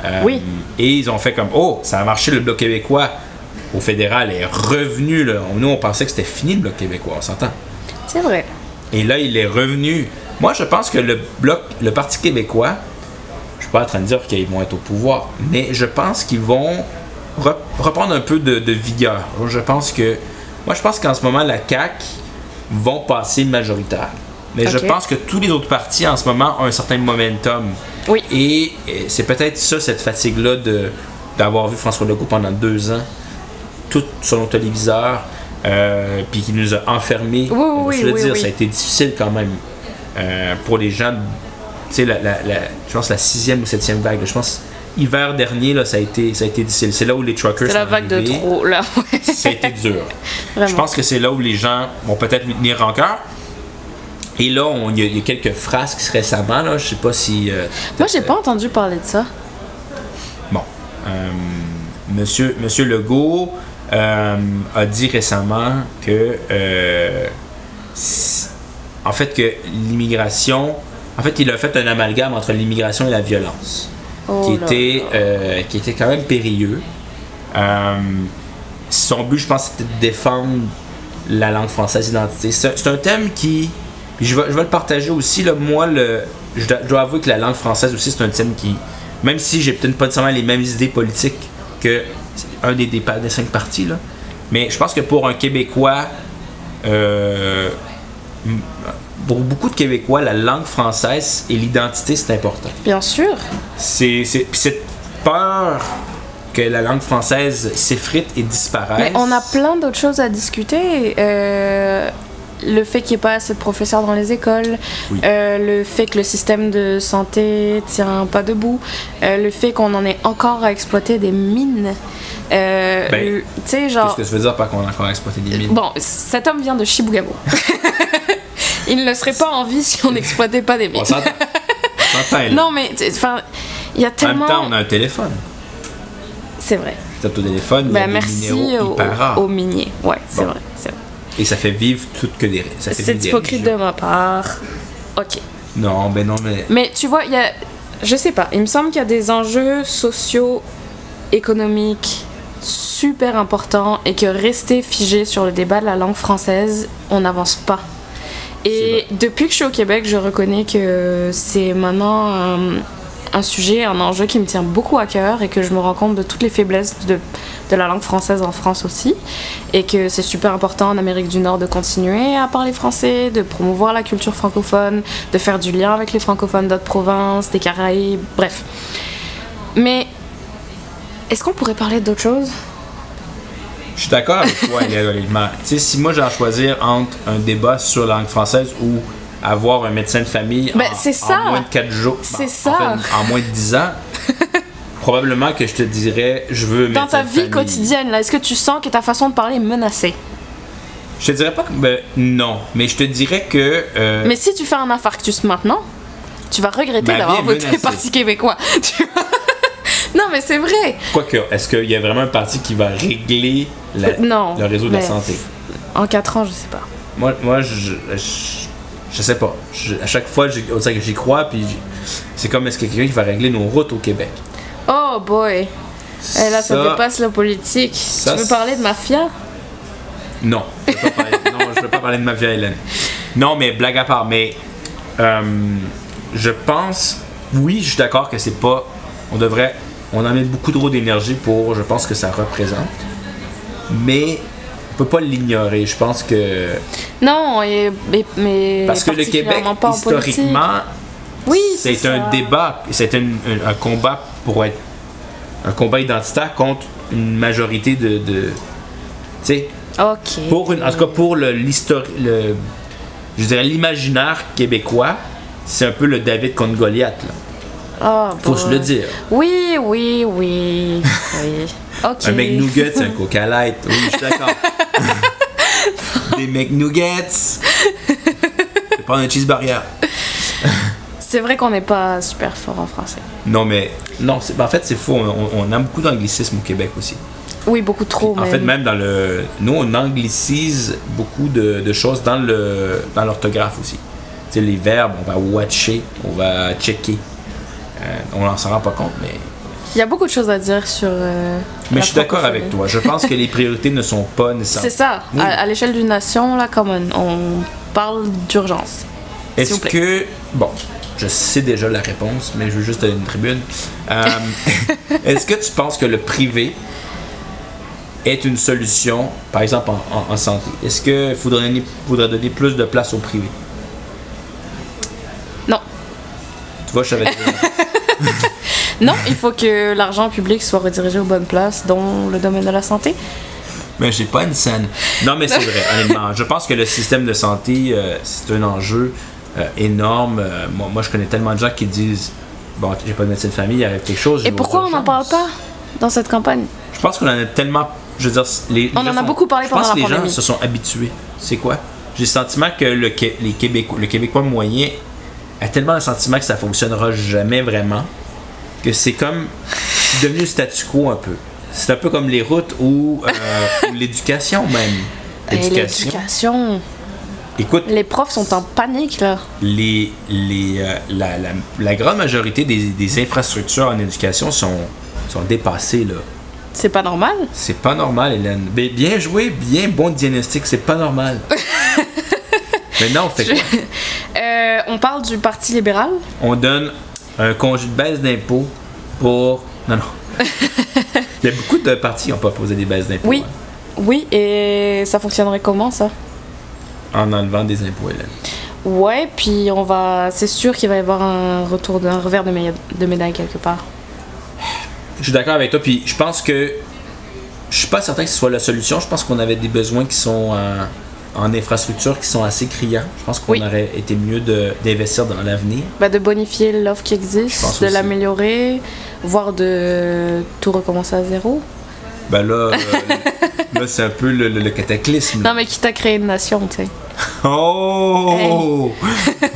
Euh, Oui. Et ils ont fait comme, oh, ça a marché, le Bloc québécois au fédéral est revenu. Là. Nous, on pensait que c'était fini, le Bloc québécois, on s'entend. C'est vrai. Et là, il est revenu. Moi, je pense que le bloc, le Parti québécois, je suis pas en train de dire qu'ils vont être au pouvoir, mais je pense qu'ils vont re- reprendre un peu de, de vigueur. Je pense que, moi, je pense qu'en ce moment, la CAQ vont passer majoritaire. Mais je pense que tous les autres partis en ce moment ont un certain momentum. Oui. Et, et c'est peut-être ça, cette fatigue-là de, d'avoir vu François Legault pendant deux ans, tout sur nos téléviseurs, euh, puis qui nous a enfermés. Oui, oui, le oui, dire, ça a été difficile quand même euh, pour les gens. Tu sais, la, la- la- je pense la sixième ou septième vague. là, je pense hiver dernier, là, ça a été, ça a été difficile. C'est là où les truckers C'est la vague de trop, là. [LAUGHS] Ça a été dur. Vraiment. Je pense que c'est là où les gens vont peut-être lui tenir encore. Et là, il y, y a quelques frasques récemment. Là, je sais pas si. euh, Moi, j'ai pas entendu parler de ça. Bon. Euh, Monsieur, Monsieur Legault euh, a dit récemment que. si- en fait, que l'immigration. En fait, il a fait un amalgame entre l'immigration et la violence. Oh qui, était, euh, qui était quand même périlleux. Euh, son but, je pense, c'était de défendre la langue française identité. C'est un- thème qui. Je vais, je vais le partager aussi. Là, moi, le, je, dois, je dois avouer que la langue française aussi, c'est un thème qui. Même si j'ai peut-être pas nécessairement les mêmes idées politiques que un des, des, des cinq partis, là, mais je pense que pour un Québécois. euh, pour beaucoup de Québécois, la langue française et l'identité, c'est important Bien sûr. c'est cette peur que la langue française s'effrite et disparaisse. Mais on a plein d'autres choses à discuter. Euh, le fait qu'il n'y ait pas assez de professeurs dans les écoles, Oui. euh, le fait que le système de santé tient pas debout, euh, le fait qu'on en ait encore à exploiter des mines. Euh, Ben, tu sais, Qu'est-ce genre. que ça veut dire par qu'on a encore exploité des mines? Bon, cet homme vient de Chibougamau. [LAUGHS] Il ne serait pas en vie si on n'exploitait pas des mines. On s'entend. On. [LAUGHS] Non, mais enfin, il y a En tellement. même temps, on a un téléphone. C'est vrai. Tu au téléphone, il y a Ben, des merci minéraux aux, hyper rares. aux miniers. Ouais, c'est Bon. vrai. C'est vrai. Et ça fait vivre tout que des C'est hypocrite de ma part. Ok. Non, ben non, mais. Mais tu vois, il y a. Je sais pas, il me semble qu'il y a des enjeux sociaux, économiques super importants et que rester figé sur le débat de la langue française, on n'avance pas. Et depuis que je suis au Québec, je reconnais que c'est maintenant un sujet, un enjeu qui me tient beaucoup à cœur et que je me rends compte de toutes les faiblesses de, la langue française en France aussi. Et que c'est super important en Amérique du Nord de continuer à parler français, de promouvoir la culture francophone, de faire du lien avec les francophones d'autres provinces, des Caraïbes, bref. Mais est-ce qu'on pourrait parler d'autre chose? Je suis d'accord avec toi. Tu sais, si moi j'ai à choisir entre un débat sur la langue française ou avoir un médecin de famille Ben, en, moins de 4 jours, C'est ça. En, fait, en moins de 10 ans, [LAUGHS] probablement que je te dirais, je veux Dans ta vie famille. quotidienne, là, est-ce que tu sens que ta façon de parler est menacée? Je te dirais pas que. ben, non, mais je te dirais que. euh, Mais si tu fais un infarctus maintenant, tu vas regretter d'avoir voté. Parti québécois. [LAUGHS] Non, mais c'est vrai. Quoique, est-ce qu'il y a vraiment un parti qui va régler la- Euh, non, le réseau de la mais- santé? En 4 ans, je sais pas. Moi, moi je, je, je sais pas. Je- à chaque fois, j'y- on dirait que j'y crois, puis c'est comme est-ce qu'il y a quelqu'un qui va régler nos routes au Québec? Oh, boy. Eh, là, ça, Ça- dépasse la politique. ça, tu veux parler de mafia? Non, je veux pas parler, non, je veux pas parler de ma vieille Hélène. Non, mais blague à part, mais euh, je pense, oui, je suis d'accord que c'est pas, on devrait, on en met beaucoup trop d'énergie pour, je pense que ça représente, mais peut pas l'ignorer. Je pense que Non, et, mais, mais parce que le Québec historiquement, Oui, c'est un débat, c'est un, un- un combat pour être un combat identitaire contre une majorité de, de tu sais. Ok. Pour une, en tout cas, pour le, l'histori- le je dirais l'imaginaire québécois, c'est un peu le David contre Goliath. Là. Ah, Faut se le dire. Oui, oui, oui. oui. [LAUGHS] Ok. Un McNugget, c'est un Coca Light. Oui, je suis d'accord. [LAUGHS] Des McNuggets. Je vais prendre un cheeseburger. C'est vrai qu'on n'est pas super fort en français. Non, mais non, c'est, en fait, c'est faux. On, on a beaucoup d'anglicisme au Québec aussi. Oui, beaucoup trop. En même. fait, même dans le. Nous, on anglicise beaucoup de, de choses dans, le, dans l'orthographe aussi. Tu sais, les verbes, on va watcher, on va checker. Euh, on n'en s'en rend pas compte, mais. Il y a beaucoup de choses à dire sur. euh, Mais la je suis d'accord avec toi. Je pense que les priorités ne sont pas nécessaires. C'est ça. Oui. À, à l'échelle d'une nation, là, comme on, on parle d'urgence. Est-ce que. Bon, je sais déjà la réponse, mais je veux juste donner une tribune. Euh, [LAUGHS] Est-ce que tu penses que le privé est une solution, par exemple en, en- en santé? Est-ce qu'il faudrait, donner- faudrait donner plus de place au privé? Non. Tu vois, je savais. [LAUGHS] Non, il faut que l'argent public soit redirigé aux bonnes places, dont le domaine de la santé. Mais j'ai pas une scène. Non, mais c'est vrai, honnêtement. Je pense que le système de santé, euh, c'est un enjeu euh, énorme. Euh, moi, moi, je connais tellement de gens qui disent Bon, j'ai pas de médecin de famille, il arrive quelque chose. Et pourquoi on n'en parle pas dans cette campagne? Je pense qu'on en a tellement. Je veux dire, les, On en a beaucoup parlé Je pense pendant que la les gens se sont habitués. C'est quoi? J'ai le sentiment que le, Qué- les Québécois, le Québécois moyen a tellement le sentiment que ça fonctionnera jamais vraiment que c'est comme. C'est devenu statu quo un peu. C'est un peu comme les routes ou, euh, [LAUGHS] l'éducation même. Et L'éducation. Écoute, Les profs sont en panique, là. les, les, euh, la, la, la grande majorité des, des infrastructures en éducation sont, sont dépassées. Là. C'est pas normal? C'est pas normal, Hélène. Mais bien joué, bien bon diagnostic, c'est pas normal. [LAUGHS] Maintenant, on fait quoi? Euh, on parle du Parti libéral? On donne un congé de baisse d'impôts pour. Non, non. Il y a beaucoup de partis qui n'ont pas posé des baisses d'impôts. Oui. Oui, et ça fonctionnerait comment, ça? Hein, en enlevant des impôts, Hélène. Ouais, puis on va. C'est sûr qu'il va y avoir un retour d'un revers de, médaille- de médaille quelque part. Je suis d'accord avec toi, puis je pense que. Je suis pas certain que ce soit la solution. Je pense qu'on avait des besoins qui sont en, en infrastructure qui sont assez criants. Je pense qu'on Oui. aurait été mieux de- d'investir dans l'avenir. Bah, de bonifier l'offre qui existe, de l'améliorer, voire de tout recommencer à zéro. Ben là, euh, [LAUGHS] là c'est un peu le, le- le cataclysme. Non, mais quitte à créer une nation, tu sais. [LAUGHS] Oh!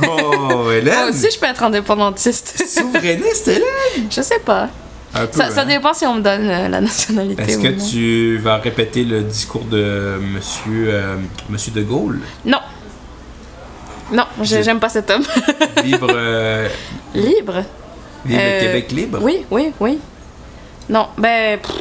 Oh, [LAUGHS] Hélène! Moi aussi, je peux être indépendantiste. Souverainiste, Hélène! je sais pas. Un peu, Ça, ça hein. dépend si on me donne euh, la nationalité. Est-ce que non. tu vas répéter le discours de Monsieur, euh, Monsieur de Gaulle? Non. Non, j'aime pas cet homme. [LAUGHS] Vivre, euh, Libre? vivre Euh, Québec libre? Oui, oui, oui. Non, ben. pff.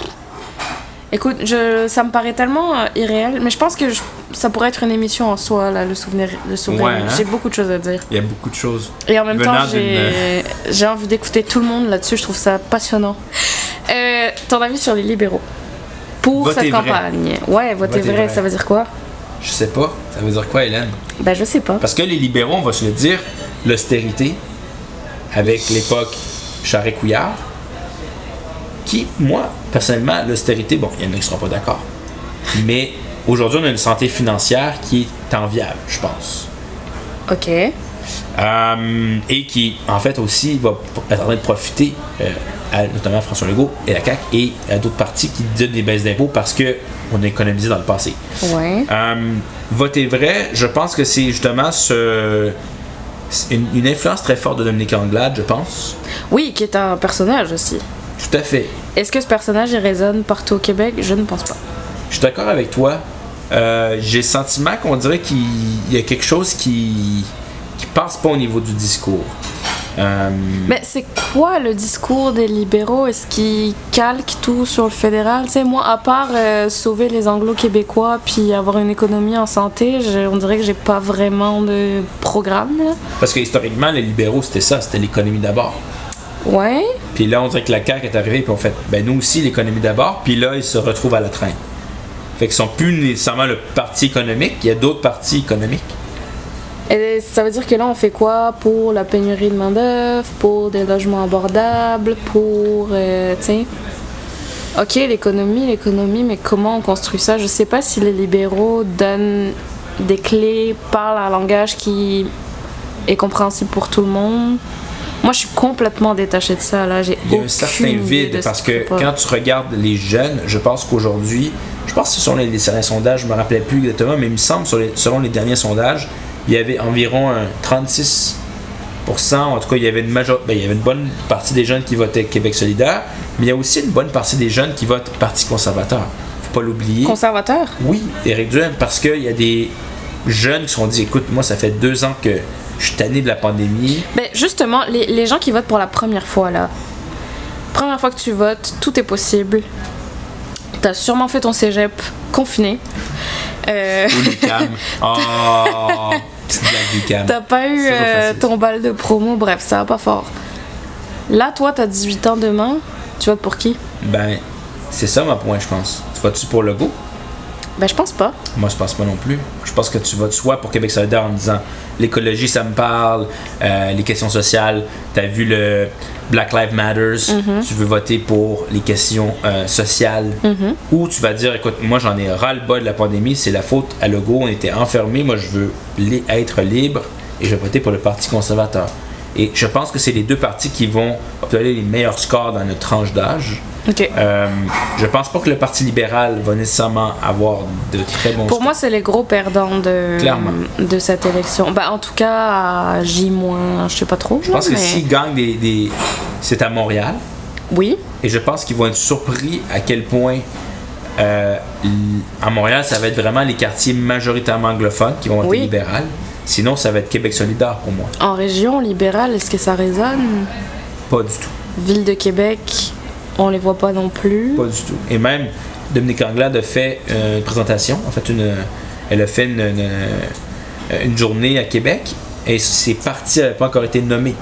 Écoute, je, ça me paraît tellement euh, irréel, mais je pense que je- ça pourrait être une émission en soi, là, le souvenir. Le souvenir. Ouais, hein? J'ai beaucoup de choses à dire. Il y a beaucoup de choses. Et en même Venant temps, j'ai envie d'écouter tout le monde là-dessus, je trouve ça passionnant. Euh, ton avis sur les libéraux? Pour Votez cette vrai. campagne. Ouais, Votez vrai, vrai. ça veut dire quoi? Je sais pas. Ça veut dire quoi, Hélène? Ben, je sais pas. Parce que les libéraux, on va se le dire, l'austérité, avec l'époque Charest-Couillard, qui, moi, personnellement, l'austérité, bon, il y en a qui ne seront pas d'accord. Mais aujourd'hui, on a une santé financière qui est enviable, je pense. Ok. Euh, et qui, en fait, aussi va être en train de profiter, euh, à, notamment à François Legault et la CAQ, et à d'autres partis qui donnent des baisses d'impôts parce qu'on a économisé dans le passé. Ouais. Euh, voter vrai, je pense que c'est justement ce, une, une influence très forte de Dominique Anglade, je pense. Oui, qui est un personnage aussi. Tout à fait. Est-ce que ce personnage il résonne partout au Québec? Je ne pense pas. Je suis d'accord avec toi. Euh, J'ai le sentiment qu'on dirait qu'il y a quelque chose qui qui passe pas au niveau du discours. Euh, Mais c'est quoi le discours des libéraux? Est-ce qu'ils calquent tout sur le fédéral? Tu moi, à part euh, sauver les anglo-québécois puis avoir une économie en santé, je- on dirait que j'ai pas vraiment de programme. là. parce que historiquement, les libéraux, c'était ça, c'était l'économie d'abord. Ouais. Puis là, on dirait que la CAQ est arrivée, puis on fait, ben nous aussi, l'économie d'abord, puis là, ils se retrouvent à la traîne. Fait qu'ils sont plus nécessairement le parti économique, il y a d'autres partis économiques. Et ça veut dire que là, on fait quoi pour la pénurie de main-d'œuvre, pour des logements abordables, pour. euh, sais. Ok, l'économie, l'économie, mais comment on construit ça? Je sais pas si les libéraux donnent des clés, parlent un langage qui est compréhensible pour tout le monde. Moi, je suis complètement détachée de ça, là. J'ai Il y a un certain vide de ce parce que quand tu regardes les jeunes, je pense qu'aujourd'hui, je pense que ce sont les, les derniers sondages, je me rappelais plus exactement, mais il me semble, sur les- selon les derniers sondages, il y avait environ un 36% en tout cas, il y avait une major... ben, il y avait une bonne partie des jeunes qui votaient Québec solidaire, mais il y a aussi une bonne partie des jeunes qui votent Parti conservateur. Faut pas l'oublier. Conservateur? Oui, Éric Duhem, parce qu'il y a des jeunes qui se sont dit écoute, moi, ça fait deux ans que je suis tanné de la pandémie. Ben justement, les, les gens qui votent pour la première fois là, première fois que tu votes, tout est possible. T'as sûrement fait ton cégep confiné. Euh, Ou. [LAUGHS] Oh. T'as pas eu euh, ton bal de promo, bref, ça va pas fort. Là, toi, t'as 18 ans demain, tu votes pour qui? Ben, c'est ça ma point, je pense. Tu votes-tu pour le go? Ben, je pense pas. Moi, je pense pas non plus. Je pense que tu votes soit pour Québec solidaire en disant l'écologie, ça me parle, euh, les questions sociales, t'as vu le Black Lives Matters, tu veux voter pour les questions euh, sociales, ou tu vas dire, écoute, moi j'en ai ras-le-bas de la pandémie, c'est la faute à Legault, on était enfermés, moi je veux être libre, et je vais voter pour le Parti conservateur. Et je pense que c'est les deux partis qui vont obtenir les meilleurs scores dans notre tranche d'âge. Ok. Euh, je pense pas que le Parti libéral va nécessairement avoir de très bons Pour moi, c'est les gros perdants de, Clairement. de cette élection. Ben, en tout cas, à J-, je sais pas trop. Je pense que s'ils gagnent des, des- C'est à Montréal. Oui. Et je pense qu'ils vont être surpris à quel point euh, à Montréal, ça va être vraiment les quartiers majoritairement anglophones qui vont être Oui. libéral. Sinon, ça va être Québec solidaire pour moi. En région libérale, est-ce que ça résonne? Pas du tout. Ville de Québec, on les voit pas non plus. Pas du tout. Et même, Dominique Anglade a fait euh, une présentation. En fait, une, elle a fait une, une- une journée à Québec. Et ces partis n'avaient pas encore été nommés.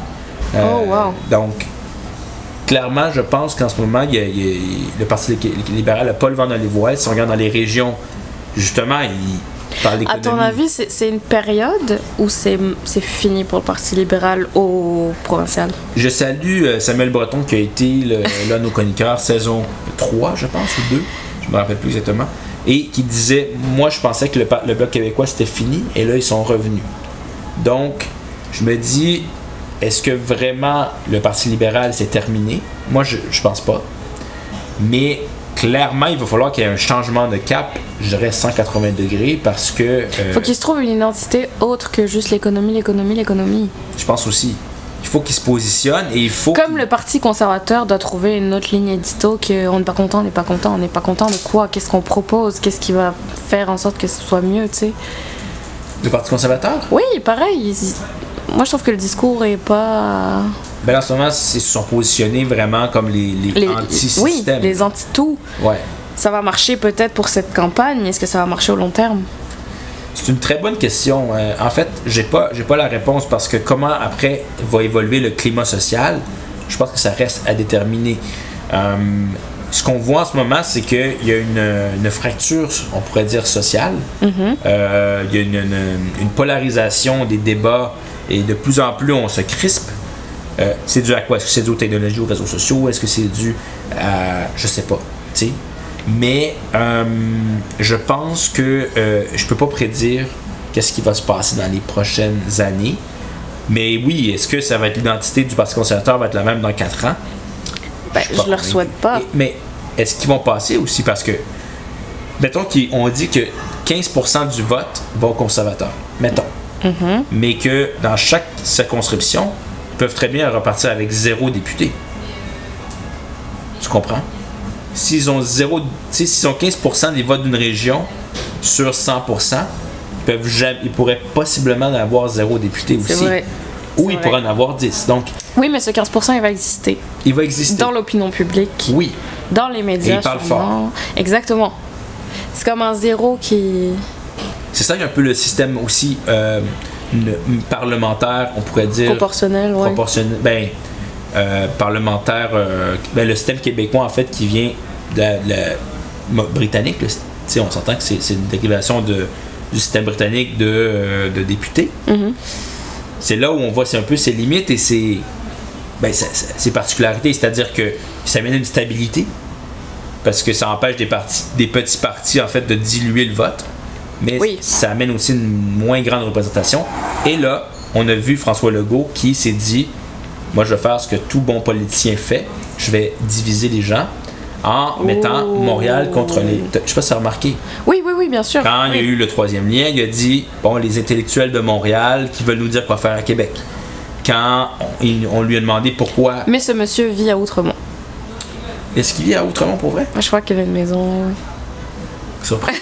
Euh, Oh, wow. Donc, clairement, je pense qu'en ce moment, il y a- il y a- le Parti libéral n'a pas le vent dans les voiles. Si on regarde dans les régions, justement, il parle À ton avis, c'est une période où c'est fini pour le Parti libéral au provincial? Je salue euh, Samuel Breton qui a été [LAUGHS] l'un de nos chroniqueurs saison 3, je pense, ou 2, je me rappelle plus exactement, et qui disait Moi, je pensais que le, Bloc québécois c'était fini, et là, ils sont revenus. Donc, je me dis Est-ce que vraiment le Parti libéral c'est terminé? Moi, je, je pense pas. Mais clairement, il va falloir qu'il y ait un changement de cap, je dirais 180 degrés, parce que. euh, Faut qu'il se trouve une identité autre que juste l'économie, l'économie, l'économie. je pense aussi. Il faut qu'il se positionne et il faut. Comme le Parti conservateur doit trouver une autre ligne édito que on n'est pas content, on n'est pas content, on n'est pas content de quoi, qu'est-ce qu'on propose, qu'est-ce qui va faire en sorte que ce soit mieux, tu sais? Le Parti conservateur? Oui, pareil. Moi, je trouve que le discours est pas. Ben, en ce moment, ils se sont positionnés vraiment comme les, les, Les, oui, anti-systèmes. les anti-tout. Ouais. Ça va marcher peut-être pour cette campagne? Est-ce que ça va marcher au long terme? C'est une très bonne question. Euh, en fait, j'ai pas, j'ai pas la réponse parce que comment après va évoluer le climat social, je pense que ça reste à déterminer. Euh, ce qu'on voit en ce moment, c'est qu'il y a une, une fracture, on pourrait dire, sociale. Euh, il y a une, une- une polarisation des débats et de plus en plus on se crispe. Euh, c'est dû à quoi? Est-ce que c'est dû aux technologies, aux réseaux sociaux? Est-ce que c'est dû à. Je sais pas. Mais euh, je pense que euh, je peux pas prédire qu'est-ce qui va se passer dans les prochaines années. Mais oui, est-ce que ça va être l'identité du Parti conservateur va être la même dans 4 ans? Ben, je leur convaincu. souhaite pas. Mais est-ce qu'ils vont passer aussi? Parce que, mettons qu'on dit que 15% du vote va aux conservateurs, mettons. Mm-hmm. Mais que dans chaque circonscription, peuvent très bien repartir avec zéro député. Tu comprends? S'ils ont zéro, s'ils ont 15% des votes d'une région sur 100%, ils, peuvent jamais, ils pourraient possiblement en avoir zéro député aussi. vrai. Ou C'est il vrai. pourrait en avoir 10. Donc, Oui, mais ce 15%, il va exister il va exister. dans l'opinion publique, Oui. dans les médias. Et il parle sûrement. Exactement. C'est comme un zéro qui. C'est ça, y a un peu le système aussi euh, ne- parlementaire, on pourrait dire. proportionnel, ouais. proportionnel. Ben, euh, parlementaire. euh, ben, le système québécois, en fait, qui vient de la, de la- mo- britannique. on s'entend que c'est une dérivation de, du système britannique de, euh, de députés. Mhm. C'est là où on voit c'est un peu ses limites et ses, ben, sa- ses particularités. C'est-à-dire que ça mène à une stabilité parce que ça empêche des, partis, des petits partis en fait de diluer le vote. Mais Oui. ça amène aussi une moins grande représentation. Et là, on a vu François Legault qui s'est dit Moi, je vais faire ce que tout bon politicien fait. Je vais diviser les gens en mettant Oh. Montréal contre les. Je sais pas si tu as remarqué. Oui, oui, oui, bien sûr. Quand il y a eu le troisième lien, il a dit bon, les intellectuels de Montréal qui veulent nous dire quoi faire à Québec. Quand on lui a demandé pourquoi. Mais ce monsieur vit à Outremont. Est-ce qu'il vit à Outremont pour vrai? Je crois qu'il a une maison. Surpris.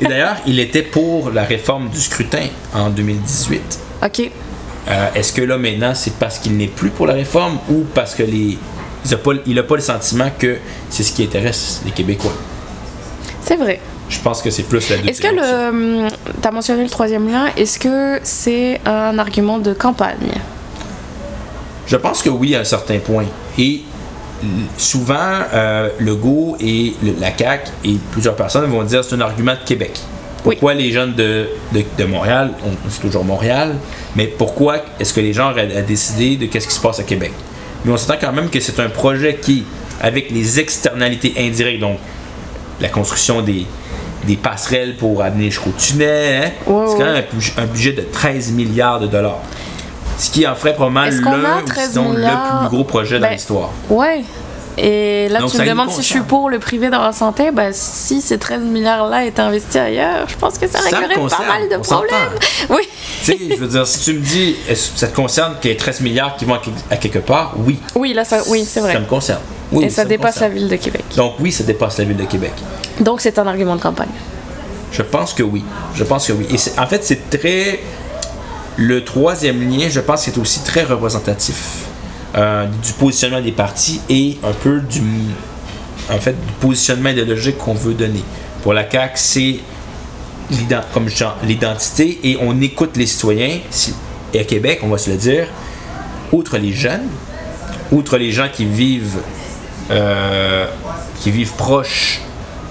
Et d'ailleurs, il était pour la réforme du scrutin en 2018. Ok. Euh, Est-ce que là maintenant c'est parce qu'il n'est plus pour la réforme ou parce que les il n'a pas, il a pas le sentiment que c'est ce qui intéresse les Québécois? C'est vrai. Je pense que c'est plus la deuxième. Est-ce que le. hum, T'as mentionné le troisième lien. Est-ce que c'est un argument de campagne? Je pense que oui à un certain point. Et souvent, euh, Legault et le- la CAQ et plusieurs personnes vont dire que c'est un argument de Québec. Oui. Pourquoi les jeunes de, de, de Montréal, on c'est toujours Montréal, mais pourquoi est-ce que les gens à décider de qu'est-ce qui se passe à Québec? Mais on s'entend quand même que c'est un projet qui, avec les externalités indirectes, donc la construction des, des passerelles pour amener jusqu'au tunnel, hein, c'est quand même un, budget- un budget de 13 milliards de dollars. Ce qui en ferait probablement le, a ou 13 sinon milliards? le plus gros projet dans Ben, l'histoire. Ouais. Et là, Donc, tu me demandes si je suis pour le privé dans la santé. Ben, si ces 13 milliards-là étaient investis ailleurs, je pense que ça réglerait pas mal de on problèmes. [LAUGHS] Oui. tu sais, je veux dire, si tu me dis, ça te concerne qu'il y ait 13 milliards qui vont à quelque- part, oui. Oui, là, ça, oui, c'est vrai. Ça me concerne. Oui, Et ça dépasse la ville de Québec. Donc oui, ça dépasse la ville de Québec. Donc, c'est un argument de campagne. Je pense que oui. Je pense que oui. Et en fait, c'est très. Le troisième lien, je pense, c'est aussi très représentatif euh, du positionnement des partis et un peu du. En fait, du positionnement idéologique qu'on veut donner. Pour la CAQ, c'est comme l'identité et on écoute les citoyens. Et à Québec, on va se le dire, outre les jeunes, outre les gens qui vivent, euh, qui vivent proches,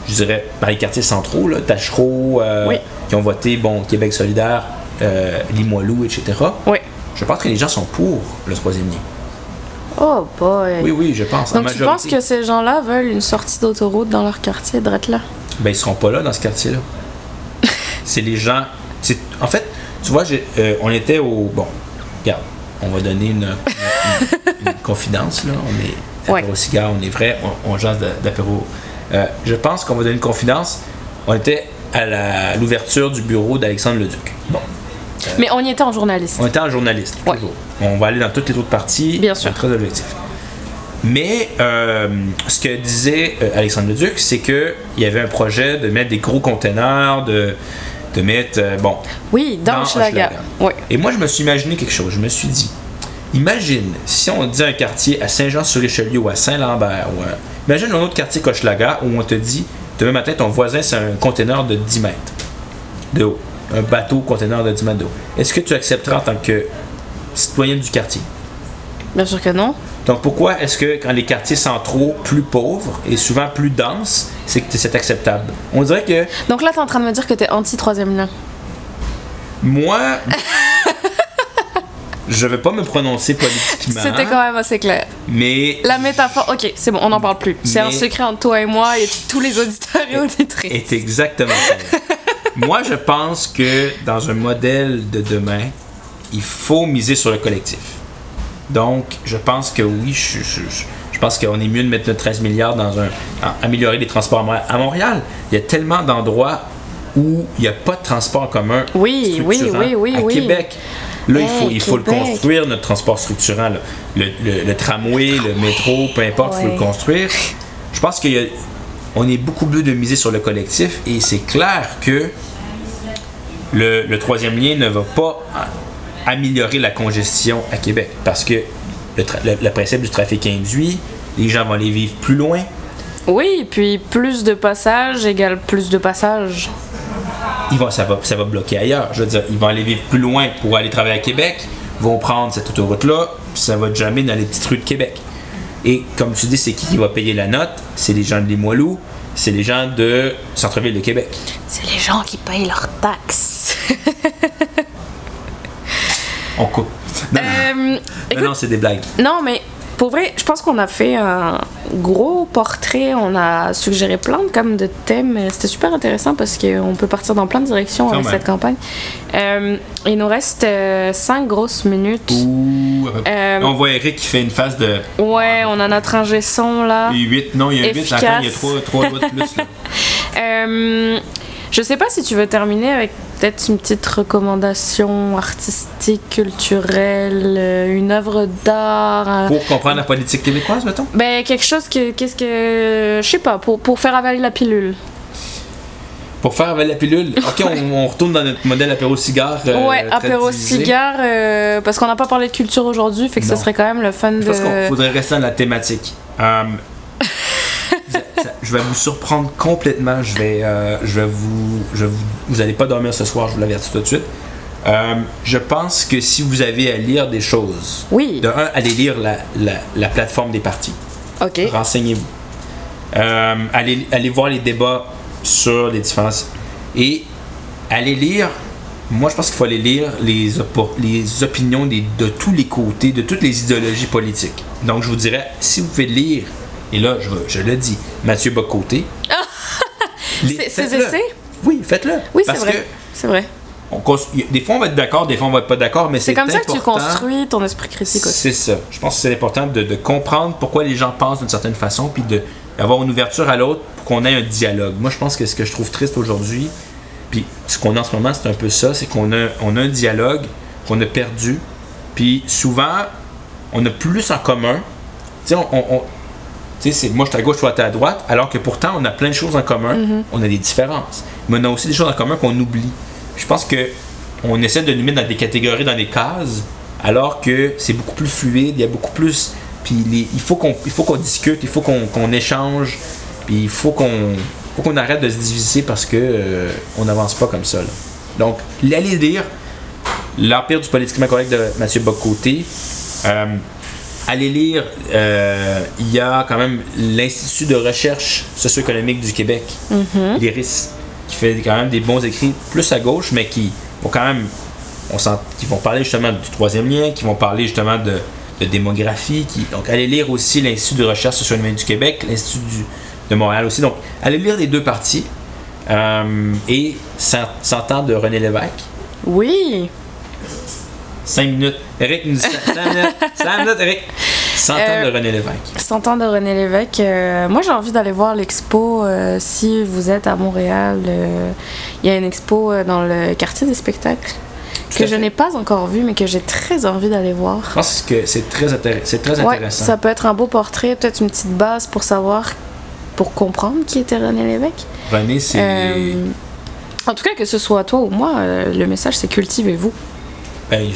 je dirais, dans les quartiers centraux, là, Tachereau, euh, Oui. qui ont voté, bon, Québec solidaire, euh, Limoilou, etc. Oui. Je pense que les gens sont pour le troisième lien. Oh boy. Oui, oui, je pense. en Donc, tu majorité. penses que ces gens-là veulent une sortie d'autoroute dans leur quartier, drette là? Ben, ils seront pas là dans ce quartier-là. [LAUGHS] c'est les gens. c'est- En fait, tu vois, j'ai- euh, on était au. Bon, regarde, on va donner une, une- une confidence, là. On est Ouais. apéro cigare, on est vrai, on, on jase d'apéro. Euh, je pense qu'on va donner une confidence. On était à la- à l'ouverture du bureau d'Alexandre Leduc. Bon, Mais on y était en journaliste. on était en journaliste, Ouais. toujours. On va aller dans toutes les autres parties. Bien sûr. Très objectif. Mais euh, ce que disait euh, Alexandre Leduc, c'est qu'il y avait un projet de mettre des gros conteneurs, de, de mettre. euh, bon. Oui, dans, Hochelaga. Hochelaga. Oui. Et moi, je me suis imaginé quelque chose. Je me suis dit, imagine si on dit un quartier à Saint-Jean-sur-Richelieu ou à Saint-Lambert, ou imagine un autre quartier qu'Hochelaga où on te dit, demain matin, ton voisin, c'est un conteneur de 10 mètres de haut. Un bateau conteneur de 10 mètres de haut. Est-ce que tu accepteras en tant que citoyenne du quartier? Bien sûr que non. Donc pourquoi est-ce que quand les quartiers centraux plus pauvres et souvent plus denses, c'est que c'est acceptable? On dirait que Donc là, t'es en train de me dire que t'es anti-troisième lien. moi, [LAUGHS] je vais pas me prononcer politiquement, C'était quand même assez clair. mais La métaphore, ok, c'est bon, on n'en parle plus. C'est un secret entre toi et moi et tous les auditeurs et auditrices. est exactement ça. [LAUGHS] moi, je pense que dans un modèle de demain, il faut miser sur le collectif. Donc, je pense que oui, je, je- je- je pense qu'on est mieux de mettre notre 13 milliards dans un. à améliorer les transports à Montréal. Il y a tellement d'endroits où il n'y a pas de transport commun. Oui, oui, oui, oui, À oui. Québec, là, il faut, il faut le construire, notre transport structurant. Le, le- le tramway, le métro, peu importe, il faut le construire. Je pense qu'il y a- on est beaucoup mieux de miser sur le collectif et c'est clair que le, le troisième lien ne va pas améliorer la congestion à Québec. Parce que le, tra- le- le principe du trafic induit, les gens vont aller vivre plus loin. Oui, puis plus de passages égale plus de passages. Ils vont, ça, va, ça va bloquer ailleurs. Je veux dire, ils vont aller vivre plus loin pour aller travailler à Québec, vont prendre cette autoroute-là, puis ça va jamais dans les petites rues de Québec. Et comme tu dis, c'est qui qui va payer la note? C'est les gens de Limoilou, c'est les gens de centre-ville de Québec. C'est les gens qui payent leurs taxes. On coupe. Non, Euh, non, écoute, non, c'est des blagues. Non, mais pour vrai, je pense qu'on a fait un gros portrait. On a suggéré plein de, comme de thèmes. C'était super intéressant parce qu'on peut partir dans plein de directions avec cette campagne. Euh, il nous reste 5 grosses minutes. Ouh. Euh, On voit Eric qui fait une face de Ouais, on a notre ingé son là. 8. Non, il y a 8. Efficace. Attends, il y a 3, 3 doigts de plus. Là. [LAUGHS] Euh, je sais pas si tu veux terminer avec peut-être une petite recommandation artistique, culturelle, euh, une œuvre d'art. euh, Pour comprendre la politique québécoise, mettons? Ben, quelque chose que. Qu'est-ce que. Je sais pas, pour, pour faire avaler la pilule. Pour faire avaler la pilule, ok, on, on retourne dans notre modèle apéro-cigare. euh, ouais, très apéro divisé. cigare, euh, parce qu'on n'a pas parlé de culture aujourd'hui, fait que Non. ce serait quand même le fun Je pense qu'il de. faudrait rester dans la thématique. Ça- je vais vous surprendre complètement. Je vais, euh, je vais vous, je vous, vous allez pas dormir ce soir. Je vous l'avertis tout de suite. Euh, je pense que si vous avez à lire des choses, Oui, de un, allez lire la, la, la plateforme des partis. ok. Renseignez-vous. Euh, allez, allez voir les débats sur les différences. Et allez lire. Moi, je pense qu'il faut aller lire les, les opinions des- de tous les côtés, de toutes les idéologies politiques. Donc, je vous dirais, si vous pouvez lire, et là, je, je le dis, Mathieu Bocoté. [LAUGHS] les- faites-le. essais? Oui, faites-le. Oui, c'est vrai. C'est vrai. on des fois, on va être d'accord, des fois, on va être pas d'accord, mais c'est C'est comme ça que tu construis ton esprit critique aussi. c'est ça. Je pense que c'est important de, de comprendre pourquoi les gens pensent d'une certaine façon, puis d'avoir une ouverture à l'autre pour qu'on ait un dialogue. Moi, je pense que ce que je trouve triste aujourd'hui, puis ce qu'on a en ce moment, c'est un peu ça, c'est qu'on a, on a un dialogue qu'on a perdu, puis souvent, on a plus en commun. Tu sais, on, on- on- tu sais, moi je suis à gauche, toi tu es à droite, alors que pourtant on a plein de choses en commun, Mm-hmm. on a des différences. Mais on a aussi des choses en commun qu'on oublie. Je pense que on essaie de nous mettre dans des catégories, dans des cases, alors que c'est beaucoup plus fluide, il y a beaucoup plus. Puis les- il faut qu'on il faut qu'on discute, il faut qu'on échange, puis il faut qu'on faut qu'on arrête de se diviser parce que euh, on n'avance pas comme ça. là. Donc, allez lire L'Empire du politiquement correct de Mathieu Bocoté. Euh, allez lire, euh, il y a quand même l'Institut de recherche socio-économique du Québec, l'IRIS, qui fait quand même des bons écrits plus à gauche, mais qui vont quand même, on sent, qui vont parler justement du troisième lien, qui vont parler justement de, de démographie. Qui, donc, allez lire aussi l'Institut de recherche socio-économique du Québec, l'Institut de Montréal aussi. Donc, allez lire les deux parties. Euh, et 100 ans de René Lévesque. Oui. 5 minutes. Eric nous dit 5 [LAUGHS] minutes. 5 minutes, Eric. 100 ans Euh, de René Lévesque. 100 ans de René Lévesque. euh, moi, j'ai envie d'aller voir l'expo. euh, si vous êtes à Montréal, euh, il y a une expo dans le quartier des spectacles que je n'ai pas encore vue, mais que j'ai très envie d'aller voir. Je pense que c'est très, intér- c'est très Ouais, intéressant. ça peut être un beau portrait, peut-être une petite base pour savoir, pour comprendre qui était René Lévesque. René, c'est. En tout cas, que ce soit toi ou moi, le message c'est cultivez-vous Ben,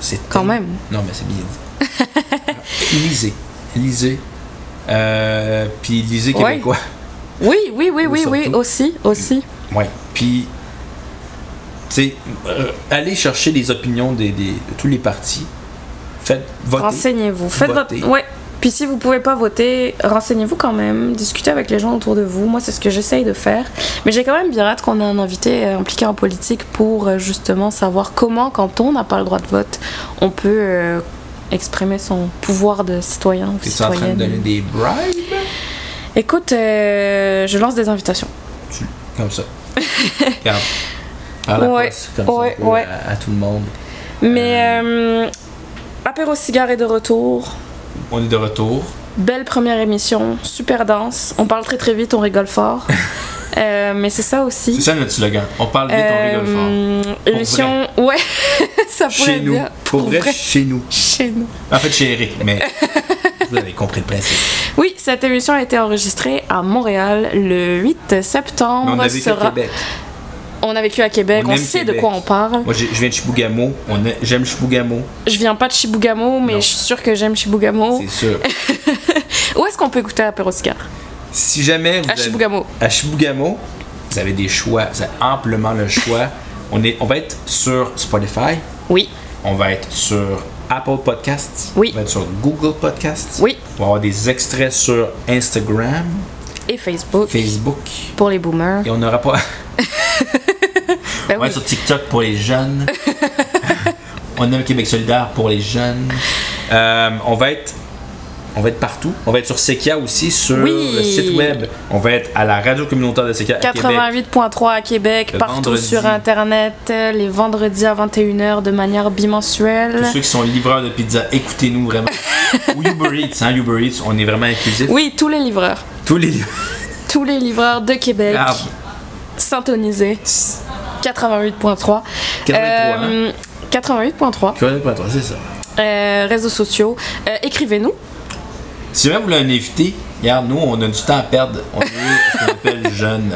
c'est quand même. Non, mais c'est bien dit. [LAUGHS] lisez. Lisez. Euh, puis lisez québécois. Oui, oui, oui, oui, oui, aussi, aussi. Ouais. Puis, tu sais, euh, allez chercher les opinions des, des- de tous les partis. Faites voter. Renseignez-vous. Faites votre. Ouais. Puis si vous pouvez pas voter, renseignez-vous quand même. Discutez avec les gens autour de vous. Moi, c'est ce que j'essaye de faire. Mais j'ai quand même bien hâte qu'on ait un invité euh, impliqué en politique pour euh, justement savoir comment, quand on n'a pas le droit de vote, on peut euh, exprimer son pouvoir de citoyen ou T'es en train de citoyenne. donner des bribes? Écoute, euh, je lance des invitations. Comme ça. [LAUGHS] Regarde. Par la Ouais, poste, comme ça, ouais, peu ouais. À, à tout le monde. Mais euh, apéro cigare est de retour. On est de retour. Belle première émission, super dense. On parle très très vite, on rigole fort. [LAUGHS] Euh, mais c'est ça aussi. C'est ça notre slogan. On parle vite, on rigole fort. Euh, émission, ouais, [LAUGHS] ça pourrait Chez nous. Pour vrai, chez nous. Chez nous. En fait, chez Eric, mais [LAUGHS] vous avez compris le principe. Oui, cette émission a été enregistrée à Montréal le 8 Mais septembre. on a vécu sera... Québec. On a vécu à Québec, On sait de quoi on parle. Moi, je viens de Chibougamau. J'aime Chibougamau, Je viens pas de Chibougamau, mais Non. je suis sûre que j'aime Chibougamau. c'est sûr. [LAUGHS] Où est-ce qu'on peut écouter Apéro Cigare si jamais vous À avez- Chibougamau. à Chibougamau, vous avez des choix, vous avez amplement le choix. [LAUGHS] On, est, on va être sur Spotify, Oui, on va être sur Apple Podcasts, Oui. on va être sur Google Podcasts, Oui. on va avoir des extraits sur Instagram, et Facebook Facebook, pour les boomers. et on n'aura pas. [LAUGHS] Ben On va oui. être sur TikTok pour les jeunes. [LAUGHS] on aime Québec solidaire pour les jeunes. Euh, on va être on va être partout. On va être sur Sekia aussi, sur Oui. le site web. On va être à la radio communautaire de Sekia à Québec. 88.3 à Québec, Le partout vendredi. sur Internet, euh, les vendredis à 21h de manière bimensuelle. Pour ceux qui sont livreurs de pizza, écoutez-nous vraiment. [LAUGHS] Ou Uber Eats, hein, Uber Eats, on est vraiment inclusif. Oui, tous les livreurs. Tous les Tous les livreurs de Québec, Ah, syntonisés. 88.3. 83, Euh, 88.3. c'est ça. Euh, réseaux sociaux. Euh, Écrivez-nous. Si jamais vous voulez un invité, regarde, nous, on a du temps à perdre. On est [LAUGHS] ce qu'on appelle jeune.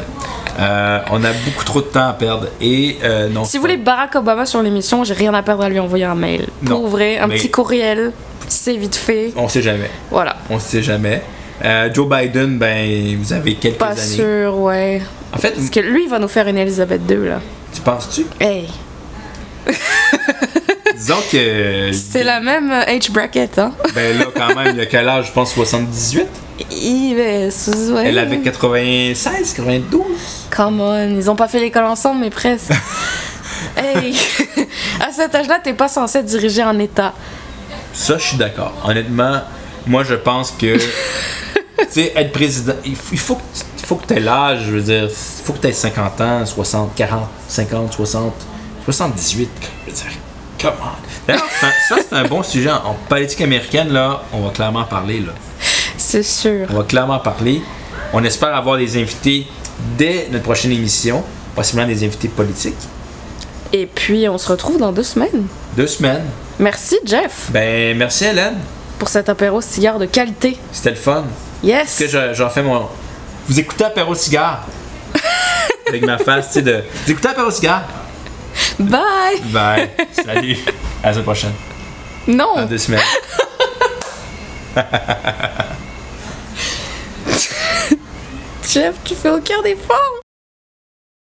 Euh, on a beaucoup trop de temps à perdre. Et euh, non. Si vous voulez Barack Obama sur l'émission, j'ai rien à perdre à lui envoyer un mail. Non, Pour vrai, un mais- petit courriel, c'est vite fait. On sait jamais. Voilà. On sait jamais. Euh, Joe Biden, ben, vous avez quelques Pas années. sûr, ouais. En fait, Parce que lui, il va nous faire une Elisabeth II, là. Tu penses-tu? Hey, [LAUGHS] Disons que. c'est la même euh, age bracket, hein. [LAUGHS] Ben là, quand même, il a quel âge? Je pense 78. Il c'est- ouais. Elle avait 96, 92. Come on, ils ont pas fait l'école ensemble, mais presque. [LAUGHS] hey, à cet âge-là, t'es pas censé diriger un État. Ça, je suis d'accord. Honnêtement, moi, je pense que. tu sais, être président, il faut, il faut que faut que tu aies l'âge, je veux dire, il faut que tu aies 50 ans, 60, 40, 50, 60, 78. Je veux dire, come on. D'ailleurs, ça, c'est un bon sujet. En politique américaine, là, on va clairement parler, là. C'est sûr. On va clairement parler. On espère avoir des invités dès notre prochaine émission, possiblement des invités politiques. Et puis, on se retrouve dans deux semaines. Deux semaines. Merci, Jeff, Ben, merci Hélène. pour cet apéro cigare de qualité. C'était le fun. Yes! que je- j'en fais mon. Vous écoutez Apéro Cigare? [LAUGHS] Avec ma face, tu sais, de. Vous écoutez Apéro Cigare? Bye! Bye. [LAUGHS] Salut. À la semaine prochaine. Non! Dans deux semaines. [LAUGHS] Jeff, tu fais aucun des formes!